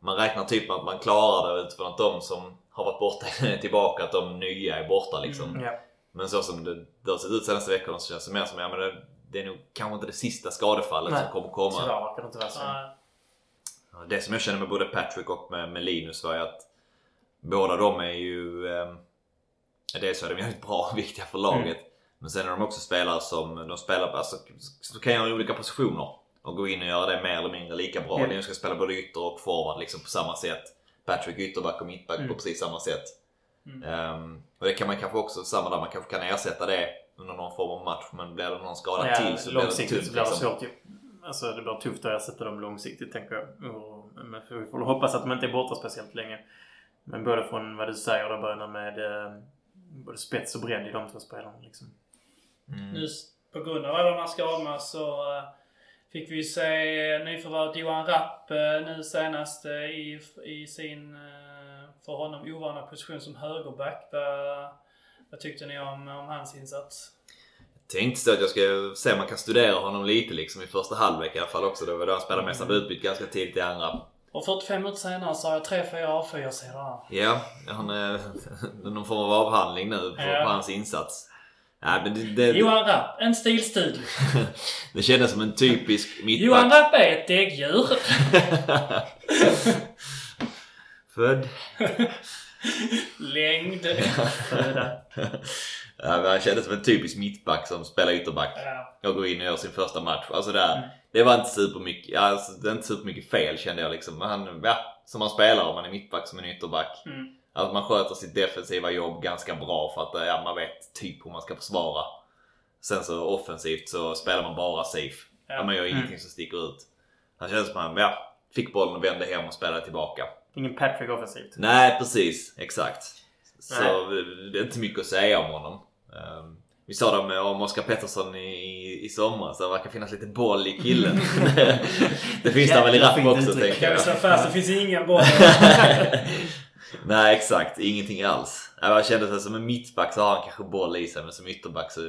Man räknar typ med att man klarar det utifrån att de som har varit borta är tillbaka, att de nya är borta liksom. Ja. Men så som det, det har sett ut senaste veckorna så känns det mer som ja, men det, det är nog kanske inte det sista skadefallet Nej, som kommer komma. Tyvärr verkar det inte vara så. Det som jag känner med både Patrick och med, med Linus var ju att båda de är ju... Eh, dels så är de jävligt bra och viktiga för laget. Men sen är de också spelare som de spelar på, alltså, som kan göra olika positioner. Och gå in och göra det mer eller mindre lika bra. Ja. Linus ska spela både ytter och forward liksom på samma sätt. Patrick ytterback och mittback Mm. på precis samma sätt. Mm. Ehm, och det kan man kanske också, samma där, man kanske kan ersätta det under någon form av match. Men blir det någon skada Ja, till så blir det långsiktigt tungt så blir det liksom. svårt ju. Alltså det blir tufft att ersätta dem långsiktigt tänker jag. Och, men vi får hoppas att de inte är borta speciellt länge. Men både från vad du säger då börjar med eh, både spets och bredd i de två spelarna liksom. Mm. Nu s- på grund av alla de här skadorna så eh, fick vi se nyförvärvet Johan Rapp eh, nu senast eh, i, i sin eh, för honom ovana position som högerback. Vad, vad tyckte ni om, om hans insats? Tänkte så att jag ska se om man kan studera honom lite liksom i första halvlek i alla fall också. Det var då han spelade mest. Han var utbytt ganska tidigt i andra. Och 45 minuter senare så har jag 3-4 A4-sidor Ja, han någon form av avhandling nu på, Ja. på hans insats. Ja, men det, det, Johan Rapp, en stilstudie. det kändes som en typisk Johan mittback. Rapp är ett däggdjur. Född. Längd. Föda. Ja, men han kändes som en typisk mittback som spelar ytterback. Ja. Och går in och gör sin första match. Alltså där, Mm. det var inte supermycket, alltså, det är inte supermycket fel kände jag liksom. Men Han, ja, som man spelar om man är mittback som en ytterback. Mm. Att man sköter sitt defensiva jobb ganska bra för att ja, man vet typ hur man ska försvara. Sen så offensivt så spelar man bara safe. Ja. Man gör ingenting som sticker ut. Han kändes som han ja, fick bollen och vände hem och spelade tillbaka. Ingen Patrick offensivt. Nej, precis. Exakt. Så Nej. det är inte mycket att säga om honom. Ehm, vi sa det med, om Oskar Pettersson i, i, i somras. Det verkar finnas lite boll i killen. det finns det väl i rap också tänker Kan vi jag. slå fast, det finns ingen boll. Nej exakt, ingenting alls. Jag kände sig som en mittback så har han kanske boll i sig men som ytterback så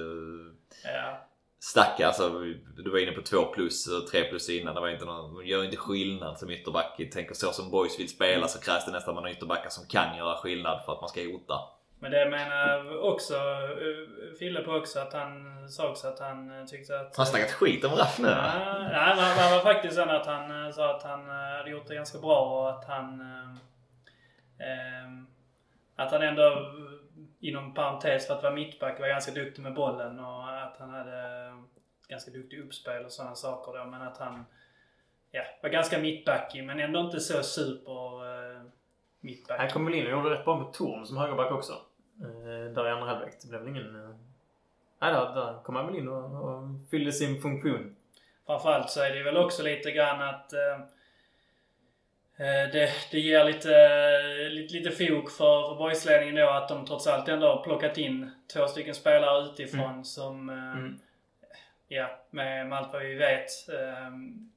Ja. stackar. Alltså, du var inne på 2 plus och 3 plus innan. Det var inte någon, gör inte skillnad som ytterback. Tänker så som boys vill spela så krävs det nästan att man har ytterbackar som kan göra skillnad för att man ska hota. Men det menar också Fille på också att han sa också att han eh, tyckte att... Har han snackat skit om Raff nu? Nej, men han var faktiskt så att han eh, sa att han eh, hade gjort det ganska bra och att han... eh, ehm, Att han ändå, inom parentes för att vara mittback, var ganska duktig med bollen och att han hade eh, ganska duktig uppspel och sådana saker då. Men att han ja, var ganska mittbackig men ändå inte så super eh, mittback. Han kom väl in och gjorde rätt bra med Torn som högerback också. Eh, där i andra halvlek. Det blev väl ingen... Eh... Nej, där, där kom han väl in och, och fyllde sin funktion. Framförallt så är det väl också lite grann att eh, det, det ger lite, eh, lite, lite fog för, för boysledningen då att de trots allt ändå har plockat in två stycken spelare utifrån som, eh, Mm. ja, med, med allt vad vi vet, eh,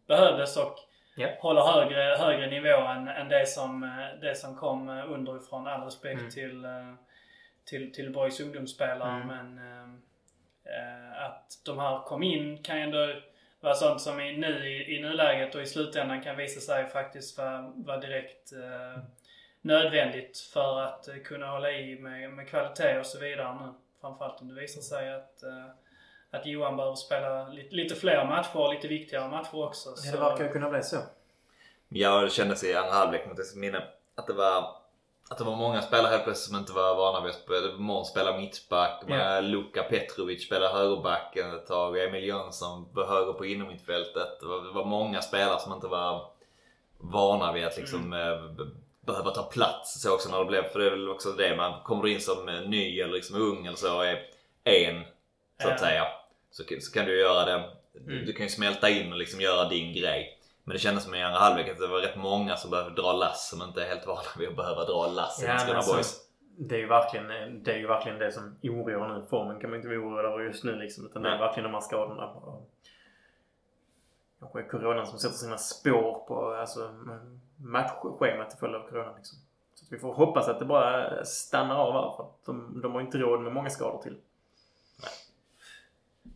behövdes och Ja. håller högre, högre nivå än, än det, som, eh, det som kom eh, underifrån. All respekt Mm. till, eh, till, till Boys ungdomsspelare Mm. men eh, eh, att de här kom in kan ju ändå vara sånt som i, nu, i, i nuläget och i slutändan kan visa sig faktiskt vara, vara direkt eh, nödvändigt för att eh, kunna hålla i med, med kvalitet och så vidare nu. Framförallt om det visar sig att, eh, att Johan behöver spela lite, lite fler matcher och lite viktigare matcher också. Ja, det verkar ju kunna bli så. Ja, det kändes i andra halvlek mot minne att det var att det var många spelare helt plötsligt som inte var vana vid att spela. Måns spelar mittback, Ja. Luka Petrovic spelar högerback ett tag, Emil Jönsson höger på innermittfältet. Det var, det var många spelare som inte var vana vid att liksom eh, b- behöva ta plats så också när det blev. För det är väl också det, man kommer in som eh, ny eller liksom ung eller så och är en så att Ja. säga. Så, så kan du göra det. Du, Mm. du kan ju smälta in och liksom göra din grej. Men det kändes som i andra halvlek att det var rätt många som behövde dra lass som inte är helt vana vid att behöva dra lass i Ja, Landskrona alltså, Boys. det, är ju verkligen, det är ju verkligen det som oroar nu. Formen kan man inte vara oroad över just nu liksom. Utan det är Nej. verkligen de här skadorna. Kanske coronan som sätter sina spår på alltså, matchschemat till följd av corona. Liksom. Så vi får hoppas att det bara stannar av här. För att de, de har inte råd med många skador till.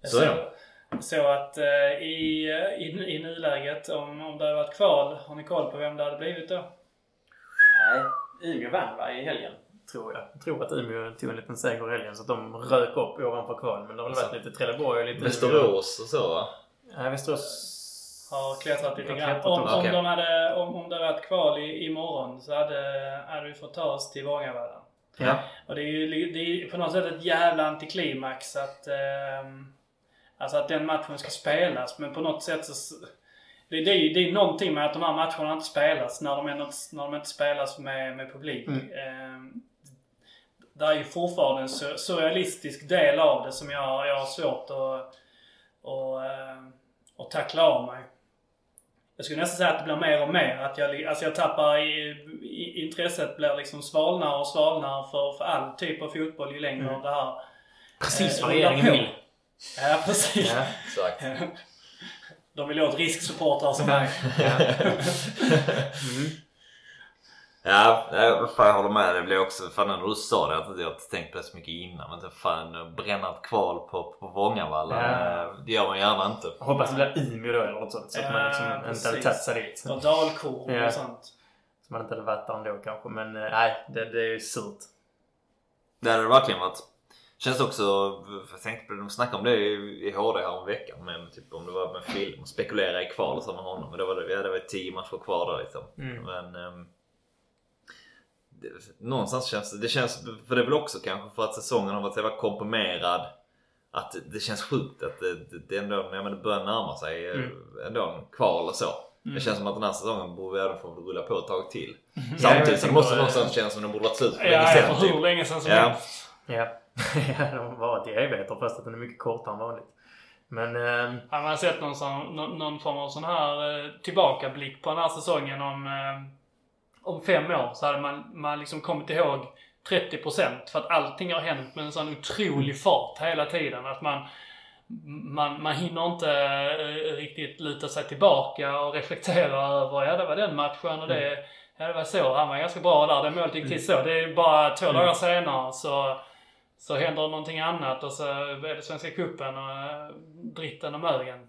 Så är det. Så att eh, i, i, i nuläget, om, om det hade varit kval, har ni koll på vem det hade blivit då? Nej, Umeå vann va, i helgen? Tror jag. Jag tror att Umeå tog en liten seger i helgen så att de rök upp ovanför kval. Men det har väl varit lite Trelleborg och lite. Västerås och så va? Nej, Västerås... Har klättrat lite grann. Om, om, de hade, om, om det hade varit kval i, imorgon så hade, hade vi fått ta oss till Vångavallen. Ja. Och det är ju det är på något sätt ett jävla antiklimax att, ehm, alltså att den matchen ska spelas. Men på något sätt så... Det, det, det är någonting med att de här matcherna inte spelas när de, ändå, inte- när de inte spelas med, med publik. Mm. Ehm, det är ju fortfarande en sur- surrealistisk del av det som jag, jag har svårt att, och, ehm, att tackla av mig. Jag skulle nästan säga att det blir mer och mer. Att jag, alltså jag tappar i, i, intresset blir liksom svalnare och svalnare för, för all typ av fotboll ju längre Mm. det här Precis Eh, vad regeringen vill. Ja, precis. Ja. Exakt. De vill åt risksupportrar som mig. Mm. Ja, fan jag håller med. Det blev också, fan när du sa det, att jag har inte tänkt på det så mycket innan. Men det fan bränna ett kval på, på Vångavallen. Ja. eh, Det gör man gärna inte. Jag hoppas det blir Umeå då eller något sånt. Så att Ja, man liksom inte hade tagit sig dit. Och dalkurvor Ja. och sånt. Så man inte hade varit där ändå kanske. Men eh, nej, det, det är ju surt. Det hade det verkligen varit. Känns också, jag tänkte på det, de snackade om det i i HD här om veckan. Men typ om det var med film, spekulera i kval och så med honom. Men då var det, ja, det var tio matcher kvar där liksom. Mm. Men ehm, det, någonstans känns det, det känns, för det är väl också kanske för att säsongen har varit så jävla komprimerad. Att det, känns sjukt att det, det, det ändå, ja, men det börjar närma sig eh, Mm. ändå en kval och så. Mm. Det känns som att den här säsongen borde vi även få rulla på ett tag till. Ja, Samtidigt jag som det måste någonstans kännas som den borde varit slut för Ja, länge ja, sedan. för hur Typ. länge sedan som Ja. helst. Ja. ja, de har varit i evigheter fast att den är mycket kortare än vanligt. Men... Eh, Har man sett någon, sån, någon, någon form av sån här eh, tillbakablick på den här säsongen om, eh, om fem år så hade man, man liksom kommit ihåg 30% för att allting har hänt med en sån otrolig fart hela tiden. Att man, man, man hinner inte eh, riktigt luta sig tillbaka och reflektera över, ja det var den matchen och det, ja det var så, han var ganska bra där, det målet gick till så. Det är bara två dagar senare så, så händer någonting annat och så är det Svenska cupen och eh, dritten och mögen.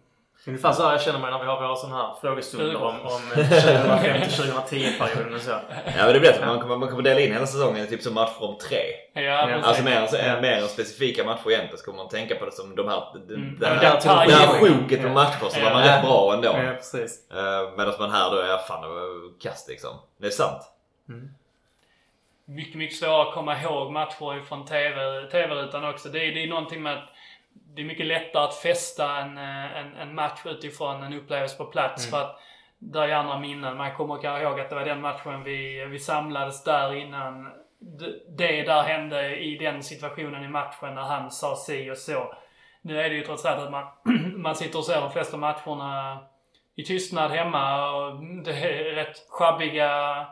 ungefär så här känner mig när vi har våra sådana här frågestunder om, om eh, 2005 till 2010-perioden och så. Ja men det blir så. Man kommer, man kommer dela in hela säsongen i typ som matcher om tre. Ja, precis. Alltså mer, alltså, Ja. mer än specifika matcher egentligen så kommer man tänka på det som de här, det, Mm. det Ja, här, detaljer. det här sjoket Ja. med matcher så Ja. var man rätt bra ändå. Ja, precis. Uh, Medan man här då är fan det var kast liksom. Det är sant. Mycket, mycket svårare att komma ihåg matcher från TV, TV-rutan också. Det är, det är någonting med att det är mycket lättare att fästa en, eh, en, en match utifrån en upplevelse på plats. För att där är andra minnen. Man kommer kanske ihåg att det var den matchen vi, vi samlades där innan. Det, där hände i den situationen i matchen när han sa si och så. Nu är det ju trots allt att man, man sitter och ser de flesta matcherna i tystnad hemma och det är rätt schabbiga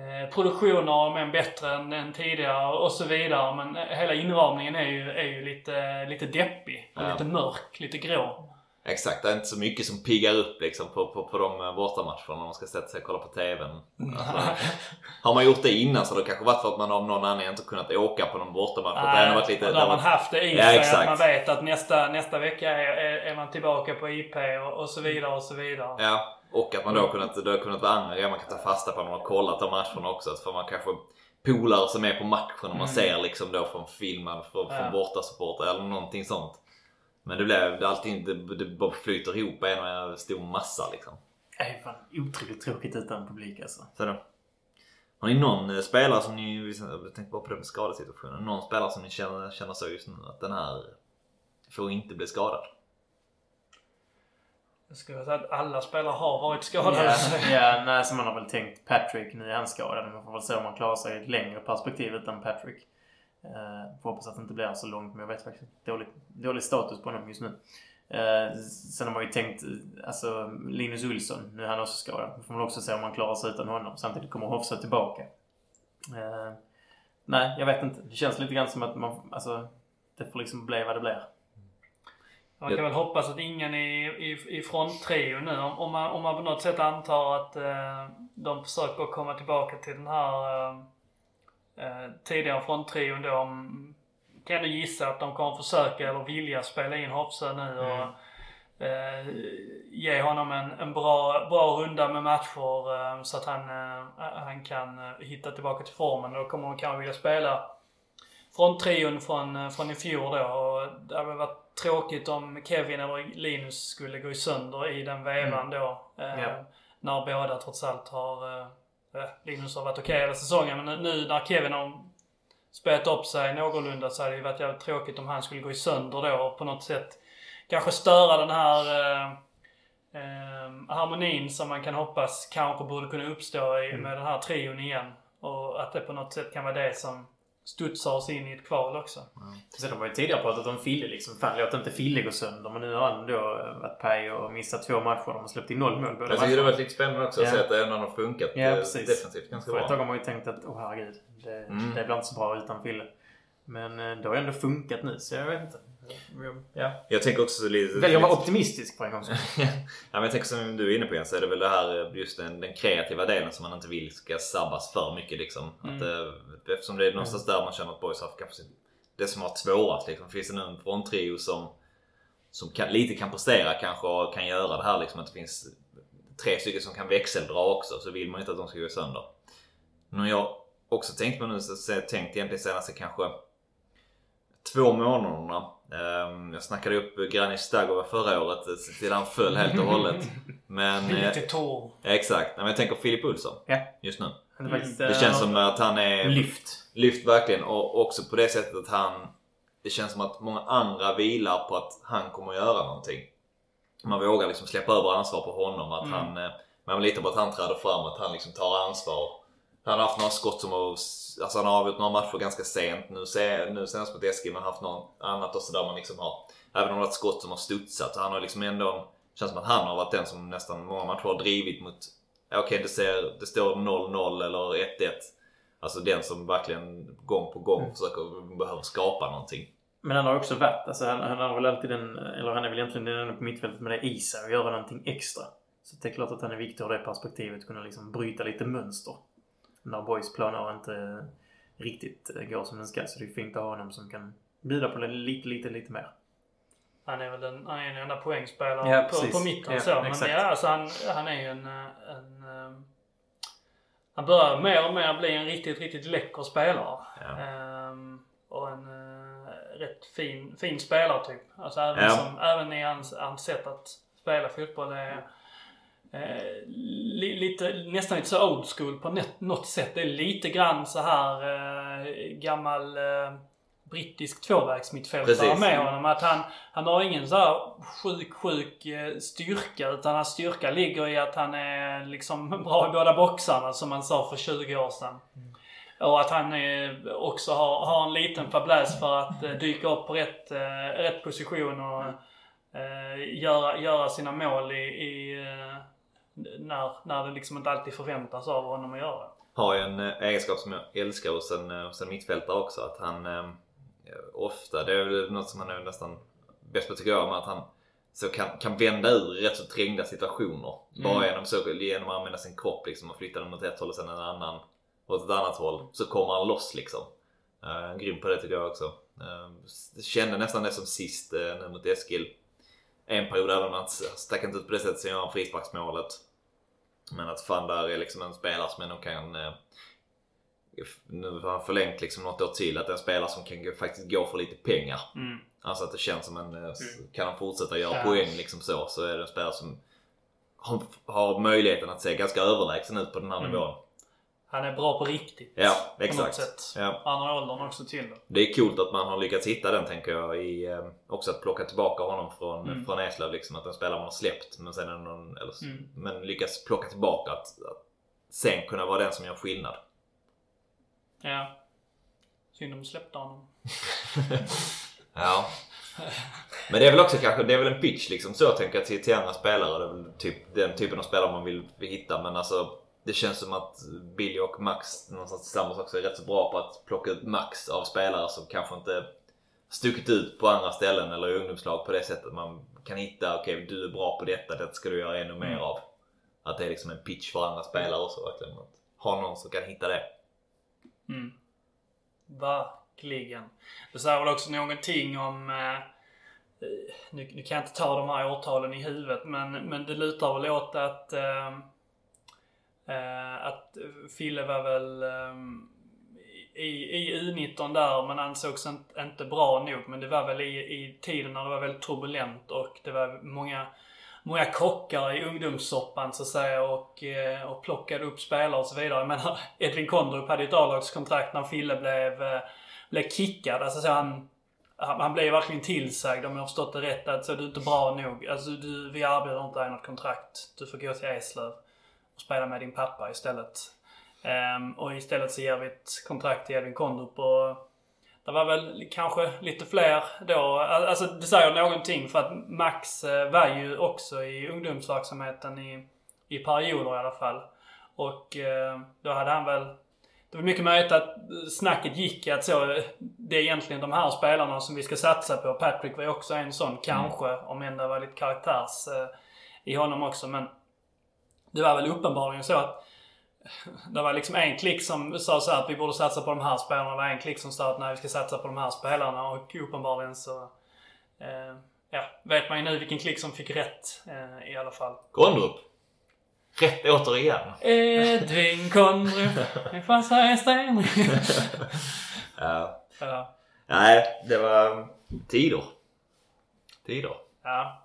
eh, produktioner men bättre än, än tidigare och så vidare. Men eh, hela inramningen är ju, är ju lite, lite deppig Ja. lite mörk, lite grå. Exakt, det är inte så mycket som piggar upp liksom på, på, på de eh, bortamatcherna när man ska sätta sig och kolla på TVn. Alltså, har man gjort det innan så har det kanske varit för att man av någon anledning inte kunnat åka på någon bortamatch. att det har varit lite, där har man haft det i Ja, sig exakt. att man vet att nästa, nästa vecka är, är, är man tillbaka på IP och, och så vidare och så vidare. Ja, och att man då har kunnat, det har kunnat vara andra grejer man kan ta fasta på när man har kollat de matcherna också. För man kanske polare som är på matchen och man ser liksom då från filmen från, Ja. från bortasupportrar eller någonting sånt. Men det blev alltid, det, det bara flyter ihop i en stor massa liksom. Det är fan otroligt tråkigt utan publik alltså. Så då. Har ni någon eh, spelare som ni, jag tänkte bara på det med skadesituationen, någon spelare som ni känner, känner så just nu att den här får inte bli skadad? Jag skulle säga att alla spelare har varit skadade. Ja, ja, nej, så man har väl tänkt Patrick, nu är han skadad. Man får väl se om man klarar sig i ett längre perspektiv utan Patrick. Uh, får hoppas att det inte blir så långt, men jag vet faktiskt. Dålig, dålig status på honom just nu. Eh, sen har man ju tänkt, eh, alltså Linus Olsson, nu är han också skadad. Får man också se om man klarar sig utan honom. Samtidigt kommer Hofsa tillbaka. Eh, nej, jag vet inte. Det känns lite grann som att man, alltså, det får liksom bli vad det blir. Man kan väl hoppas att ingen i, i, i fronttrio nu, om, om, man, om man på något sätt antar att eh, de försöker komma tillbaka till den här eh, eh, tidigare fronttrion då, om kan ändå gissa att de kommer försöka eller vilja spela in Hofsa nu och Mm. eh, ge honom en, en bra, bra runda med matcher eh, så att han, eh, han kan eh, hitta tillbaka till formen. Då kommer de kanske vilja spela från trion från, eh, från i fjol då. Och det hade varit tråkigt om Kevin eller Linus skulle gå sönder i den vevan då. Eh, Ja. När båda trots allt har... Eh, eh, Linus har varit okej hela säsongen men nu när Kevin har spelat upp sig någorlunda så hade det varit jävligt tråkigt om han skulle gå i sönder då och på något sätt kanske störa den här eh, eh, harmonin som man kan hoppas kanske borde kunna uppstå i, med den här trion igen. Och att det på något sätt kan vara det som studsar oss in i ett kval också. Så de har ju tidigare pratat om Fille liksom. Fan låt inte Fille gå sönder. Men nu har han då varit paj och missat två matcher. De har släppt in noll mål båda Jag tycker det matcherna. var lite spännande också att Ja. se att det ändå har funkat eh, precis. defensivt ganska För ett tag bra. har man ju tänkt att, åh herregud. Det, Mm. det blir inte så bra utan Fille. Men eh, det har ändå funkat nu, så jag vet inte. Ja. Jag tänker också lite... Väljer att vara optimistisk för en gång ja, men jag tänker som du är inne på igen så är det väl det här eh, just den, den kreativa delen som man inte vill ska sabbas för mycket liksom. Att, eh, eftersom det är någonstans där man känner att boys har kanske det som har svårast liksom. Finns det nu en fronttrio som, som kan, lite kan prestera kanske och kan göra det här liksom. Att det finns tre stycken som kan växeldra också så vill man inte att de ska gå sönder. Men jag också tänkt på nu, så, så jag tänkt egentligen senaste kanske två månaderna. Ehm, jag snackade upp Granit Stagova förra året eh, till han föll helt och hållet. Men... eh, Lite torr. Exakt. Men jag tänker Filip Olsson Ja. just nu. Det, är faktiskt, Det känns som att han är Lyft. lyft verkligen och också på det sättet att han... Det känns som att många andra vilar på att han kommer att göra någonting. Man vågar liksom släppa över ansvar på honom. Att Mm. han, eh, man litar på att han träder fram, att han liksom tar ansvar. Han har haft några skott som har... Alltså han har avgjort några matcher ganska sent. Nu, se, nu senast mot Eskil, men haft något annat också där man liksom har... Även om det har varit skott som har studsat. Han har liksom ändå... Känns som att han har varit den som nästan många matcher har drivit mot... Okej, det, ser, det står 0-0 eller 1-1. Alltså den som verkligen gång på gång Mm. försöker, behöver skapa någonting. Men han har också varit, alltså han, han har väl alltid den, eller han är väl egentligen den enda på mittfältet med det i sig och göra någonting extra. Så det är klart att han är viktig ur det perspektivet, kunna liksom bryta lite mönster. När boys planer inte riktigt går som den ska. Så det är fint att ha honom som kan bjuda på det lite, lite, lite mer. Han är väl den, han är den enda poängspelaren Ja, på, på mitten Ja, så. Men exakt. ja, alltså han, han är ju en, en, eh, Han börjar mer och mer bli en riktigt, riktigt läcker spelare. Ja. Ehm, och en eh, rätt fin, fin spelare typ. Alltså även, Ja. som, även i hans, hans sätt att spela fotboll är eh, li, lite, nästan lite så old school på net, något sätt. Det är lite grann så här eh, gammal eh, brittisk tvåvägsmittfältare med honom. Att han, han har ingen så här sjuk, sjuk eh, styrka. Utan hans styrka ligger i att han är liksom bra i båda boxarna som man sa för 20 år sedan. Och att han eh, också har, har en liten fäbless för att dyka upp på rätt, rätt position och eh, göra, göra sina mål i, i när, när det liksom inte alltid förväntas av honom att göra. Har ju en eh, egenskap som jag älskar hos en, eh, hos en mittfältare också. Att han eh, ofta, det är väl något som han är nästan bäst på tycker jag, att han så kan, kan vända ur rätt så trängda situationer. Bara Mm. genom, så, genom att använda sin kropp liksom och flytta den åt ett håll och sen en annan åt ett annat håll. Så kommer han loss liksom. Uh, grym på det tycker jag också. Uh, kände nästan det som sist uh, nu mot Eskil. En period även om han stack inte ut på det sättet så gör han frisparksmålet. Men att fan där är liksom en spelare som ändå kan eh, nu har han förlängt liksom något år till. Att det är en spelare som kan faktiskt gå för lite pengar. Mm. Alltså att det känns som en... eh, Kan han fortsätta göra Ja. poäng liksom så, så är det en spelare som har, har möjligheten att se ganska överlägsen ut på den här Mm. nivån. Han är bra på riktigt. Ja, exakt. Ja. Han har åldern också till det. Det är coolt att man har lyckats hitta den tänker jag. I, eh, också att plocka tillbaka honom från, Mm. från Eslöv. Liksom, att en spelare man har släppt men sen är någon, eller, Mm. men lyckas plocka tillbaka. Att, att sen kunna vara den som gör skillnad. Ja. Synd om släppte honom. Ja. Men det är väl också kanske, det är väl en pitch liksom så tänker jag till, till andra spelare. Det är väl typ den typen av spelare man vill, vill hitta. Men alltså det känns som att Billy och Max någonstans tillsammans också är rätt så bra på att plocka ut max av spelare som kanske inte stuckit ut på andra ställen eller i ungdomslag på det sättet. Man kan hitta, okej du är bra på detta, det ska du göra ännu mer Mm. av. Att det är liksom en pitch för andra spelare också verkligen. Att ha någon som kan hitta det. Mm. säkerligen. Det säger väl också någonting om... Eh, nu, nu kan jag inte ta de här årtalen i huvudet men, men det lutar väl åt att... Eh, eh, att Fille var väl eh, i, i U19 där men ansågs inte, inte bra nog. Men det var väl i, i tiden när det var väldigt turbulent och det var många många kockar i ungdomssoppan så att säga och, eh, och plockade upp spelare och så vidare. Jag menar, Edvin Kondrup hade ju ett A-lagskontrakt när Fille blev, eh, blev kickad. Alltså så han, han blev verkligen tillsagd om jag har förstått det rätt att så du är inte bra nog. Alltså du, vi erbjuder inte dig något kontrakt. Du får gå till Eslöv och spela med din pappa istället. Um, och istället så ger vi ett kontrakt till Edvin Kondrup och det var väl kanske lite fler då. Alltså det säger någonting för att Max eh, var ju också i ungdomsverksamheten i, i perioder i alla fall. Och eh, då hade han väl... Det var mycket möjligt att snacket gick att så, det är egentligen de här spelarna som vi ska satsa på. Patrick var ju också en sån, kanske. Mm. Om än det var lite karaktärs eh, i honom också. Men det var väl uppenbarligen så att det var liksom en klick som sa så att vi borde satsa på de här spelarna. Det var en klick som sa att nej, vi ska satsa på de här spelarna. Och uppenbarligen så eh, ja, vet man ju nu vilken klick som fick rätt eh, i alla fall. Kondrup. Rätt återigen. Edvin Kondrup. Vi får säga sten. ja. ja. Nej, det var tider. Tider. Ja.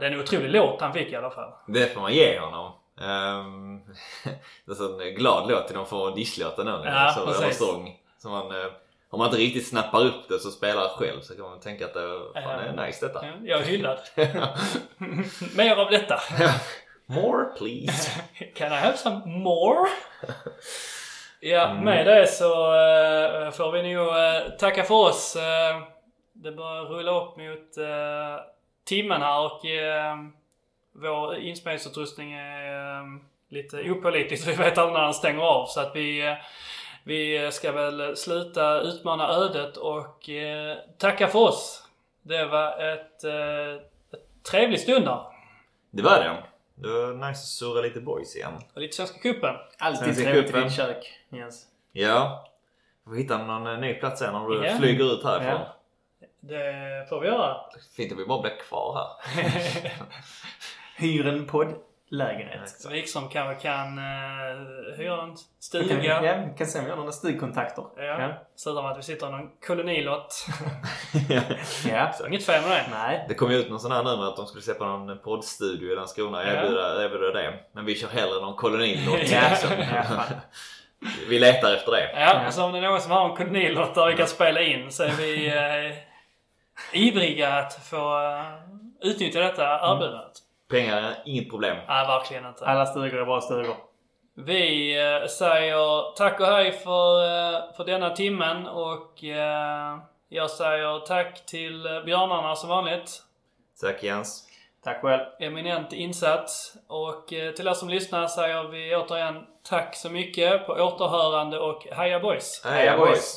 Det är en otrolig låt han fick i alla fall. Det får man ge honom. Um, det är en glad låt till de får disslåten nu. Ja, så, precis. sång. Så man, uh, om man inte riktigt snappar upp det så spelar själv så kan man tänka att det fan, är nice detta. Jag är hyllad. Mer av detta. more please. Can I have some more? Ja, mm. med det så uh, får vi nog uh, tacka för oss. Det börjar rulla upp mot timmen här och vår inspelningsutrustning är um, lite opålitlig så vi vet aldrig när den stänger av. Så att vi, uh, vi ska väl sluta utmana ödet och uh, tacka för oss. Det var ett, uh, ett trevlig stund där. Det var det. Det var nice att surra lite boys igen. Och lite Svenska cupen. Alltid trevligt i ditt kök, Jens. Ja. Vi får hitta någon ny plats sen om du yeah. flyger ut härifrån. Yeah. Det får vi göra. Fint att vi bara blir kvar här. hyr en poddlägenhet. Wikström kanske kan uh, hyra en stuga. Okay, ja, vi kan se om vi har några stugkontakter. Ja. ja. Slutar med att vi sitter i någon kolonilott. ja. Så inget fel med det. Nej. Det kom ju ut någon sån här nu med att de skulle släppa någon poddstudio i Landskrona och erbjuda, erbjuda det. Men vi kör hellre någon kolonilott. ja. vi letar efter det. Ja, ja. så om det är någon som har en kolonilott där vi kan spela in så är vi uh, ivriga att få uh, utnyttja detta erbjudandet. Mm. Pengar är inget problem. Nej, verkligen inte. Alla stugor är bra stugor. Vi eh, säger tack och hej för, eh, för denna timmen och eh, jag säger tack till björnarna som vanligt. Tack Jens. Tack själv. Eminent insats. Och till er som lyssnar säger vi återigen tack så mycket på återhörande och heja boys! Heja boys!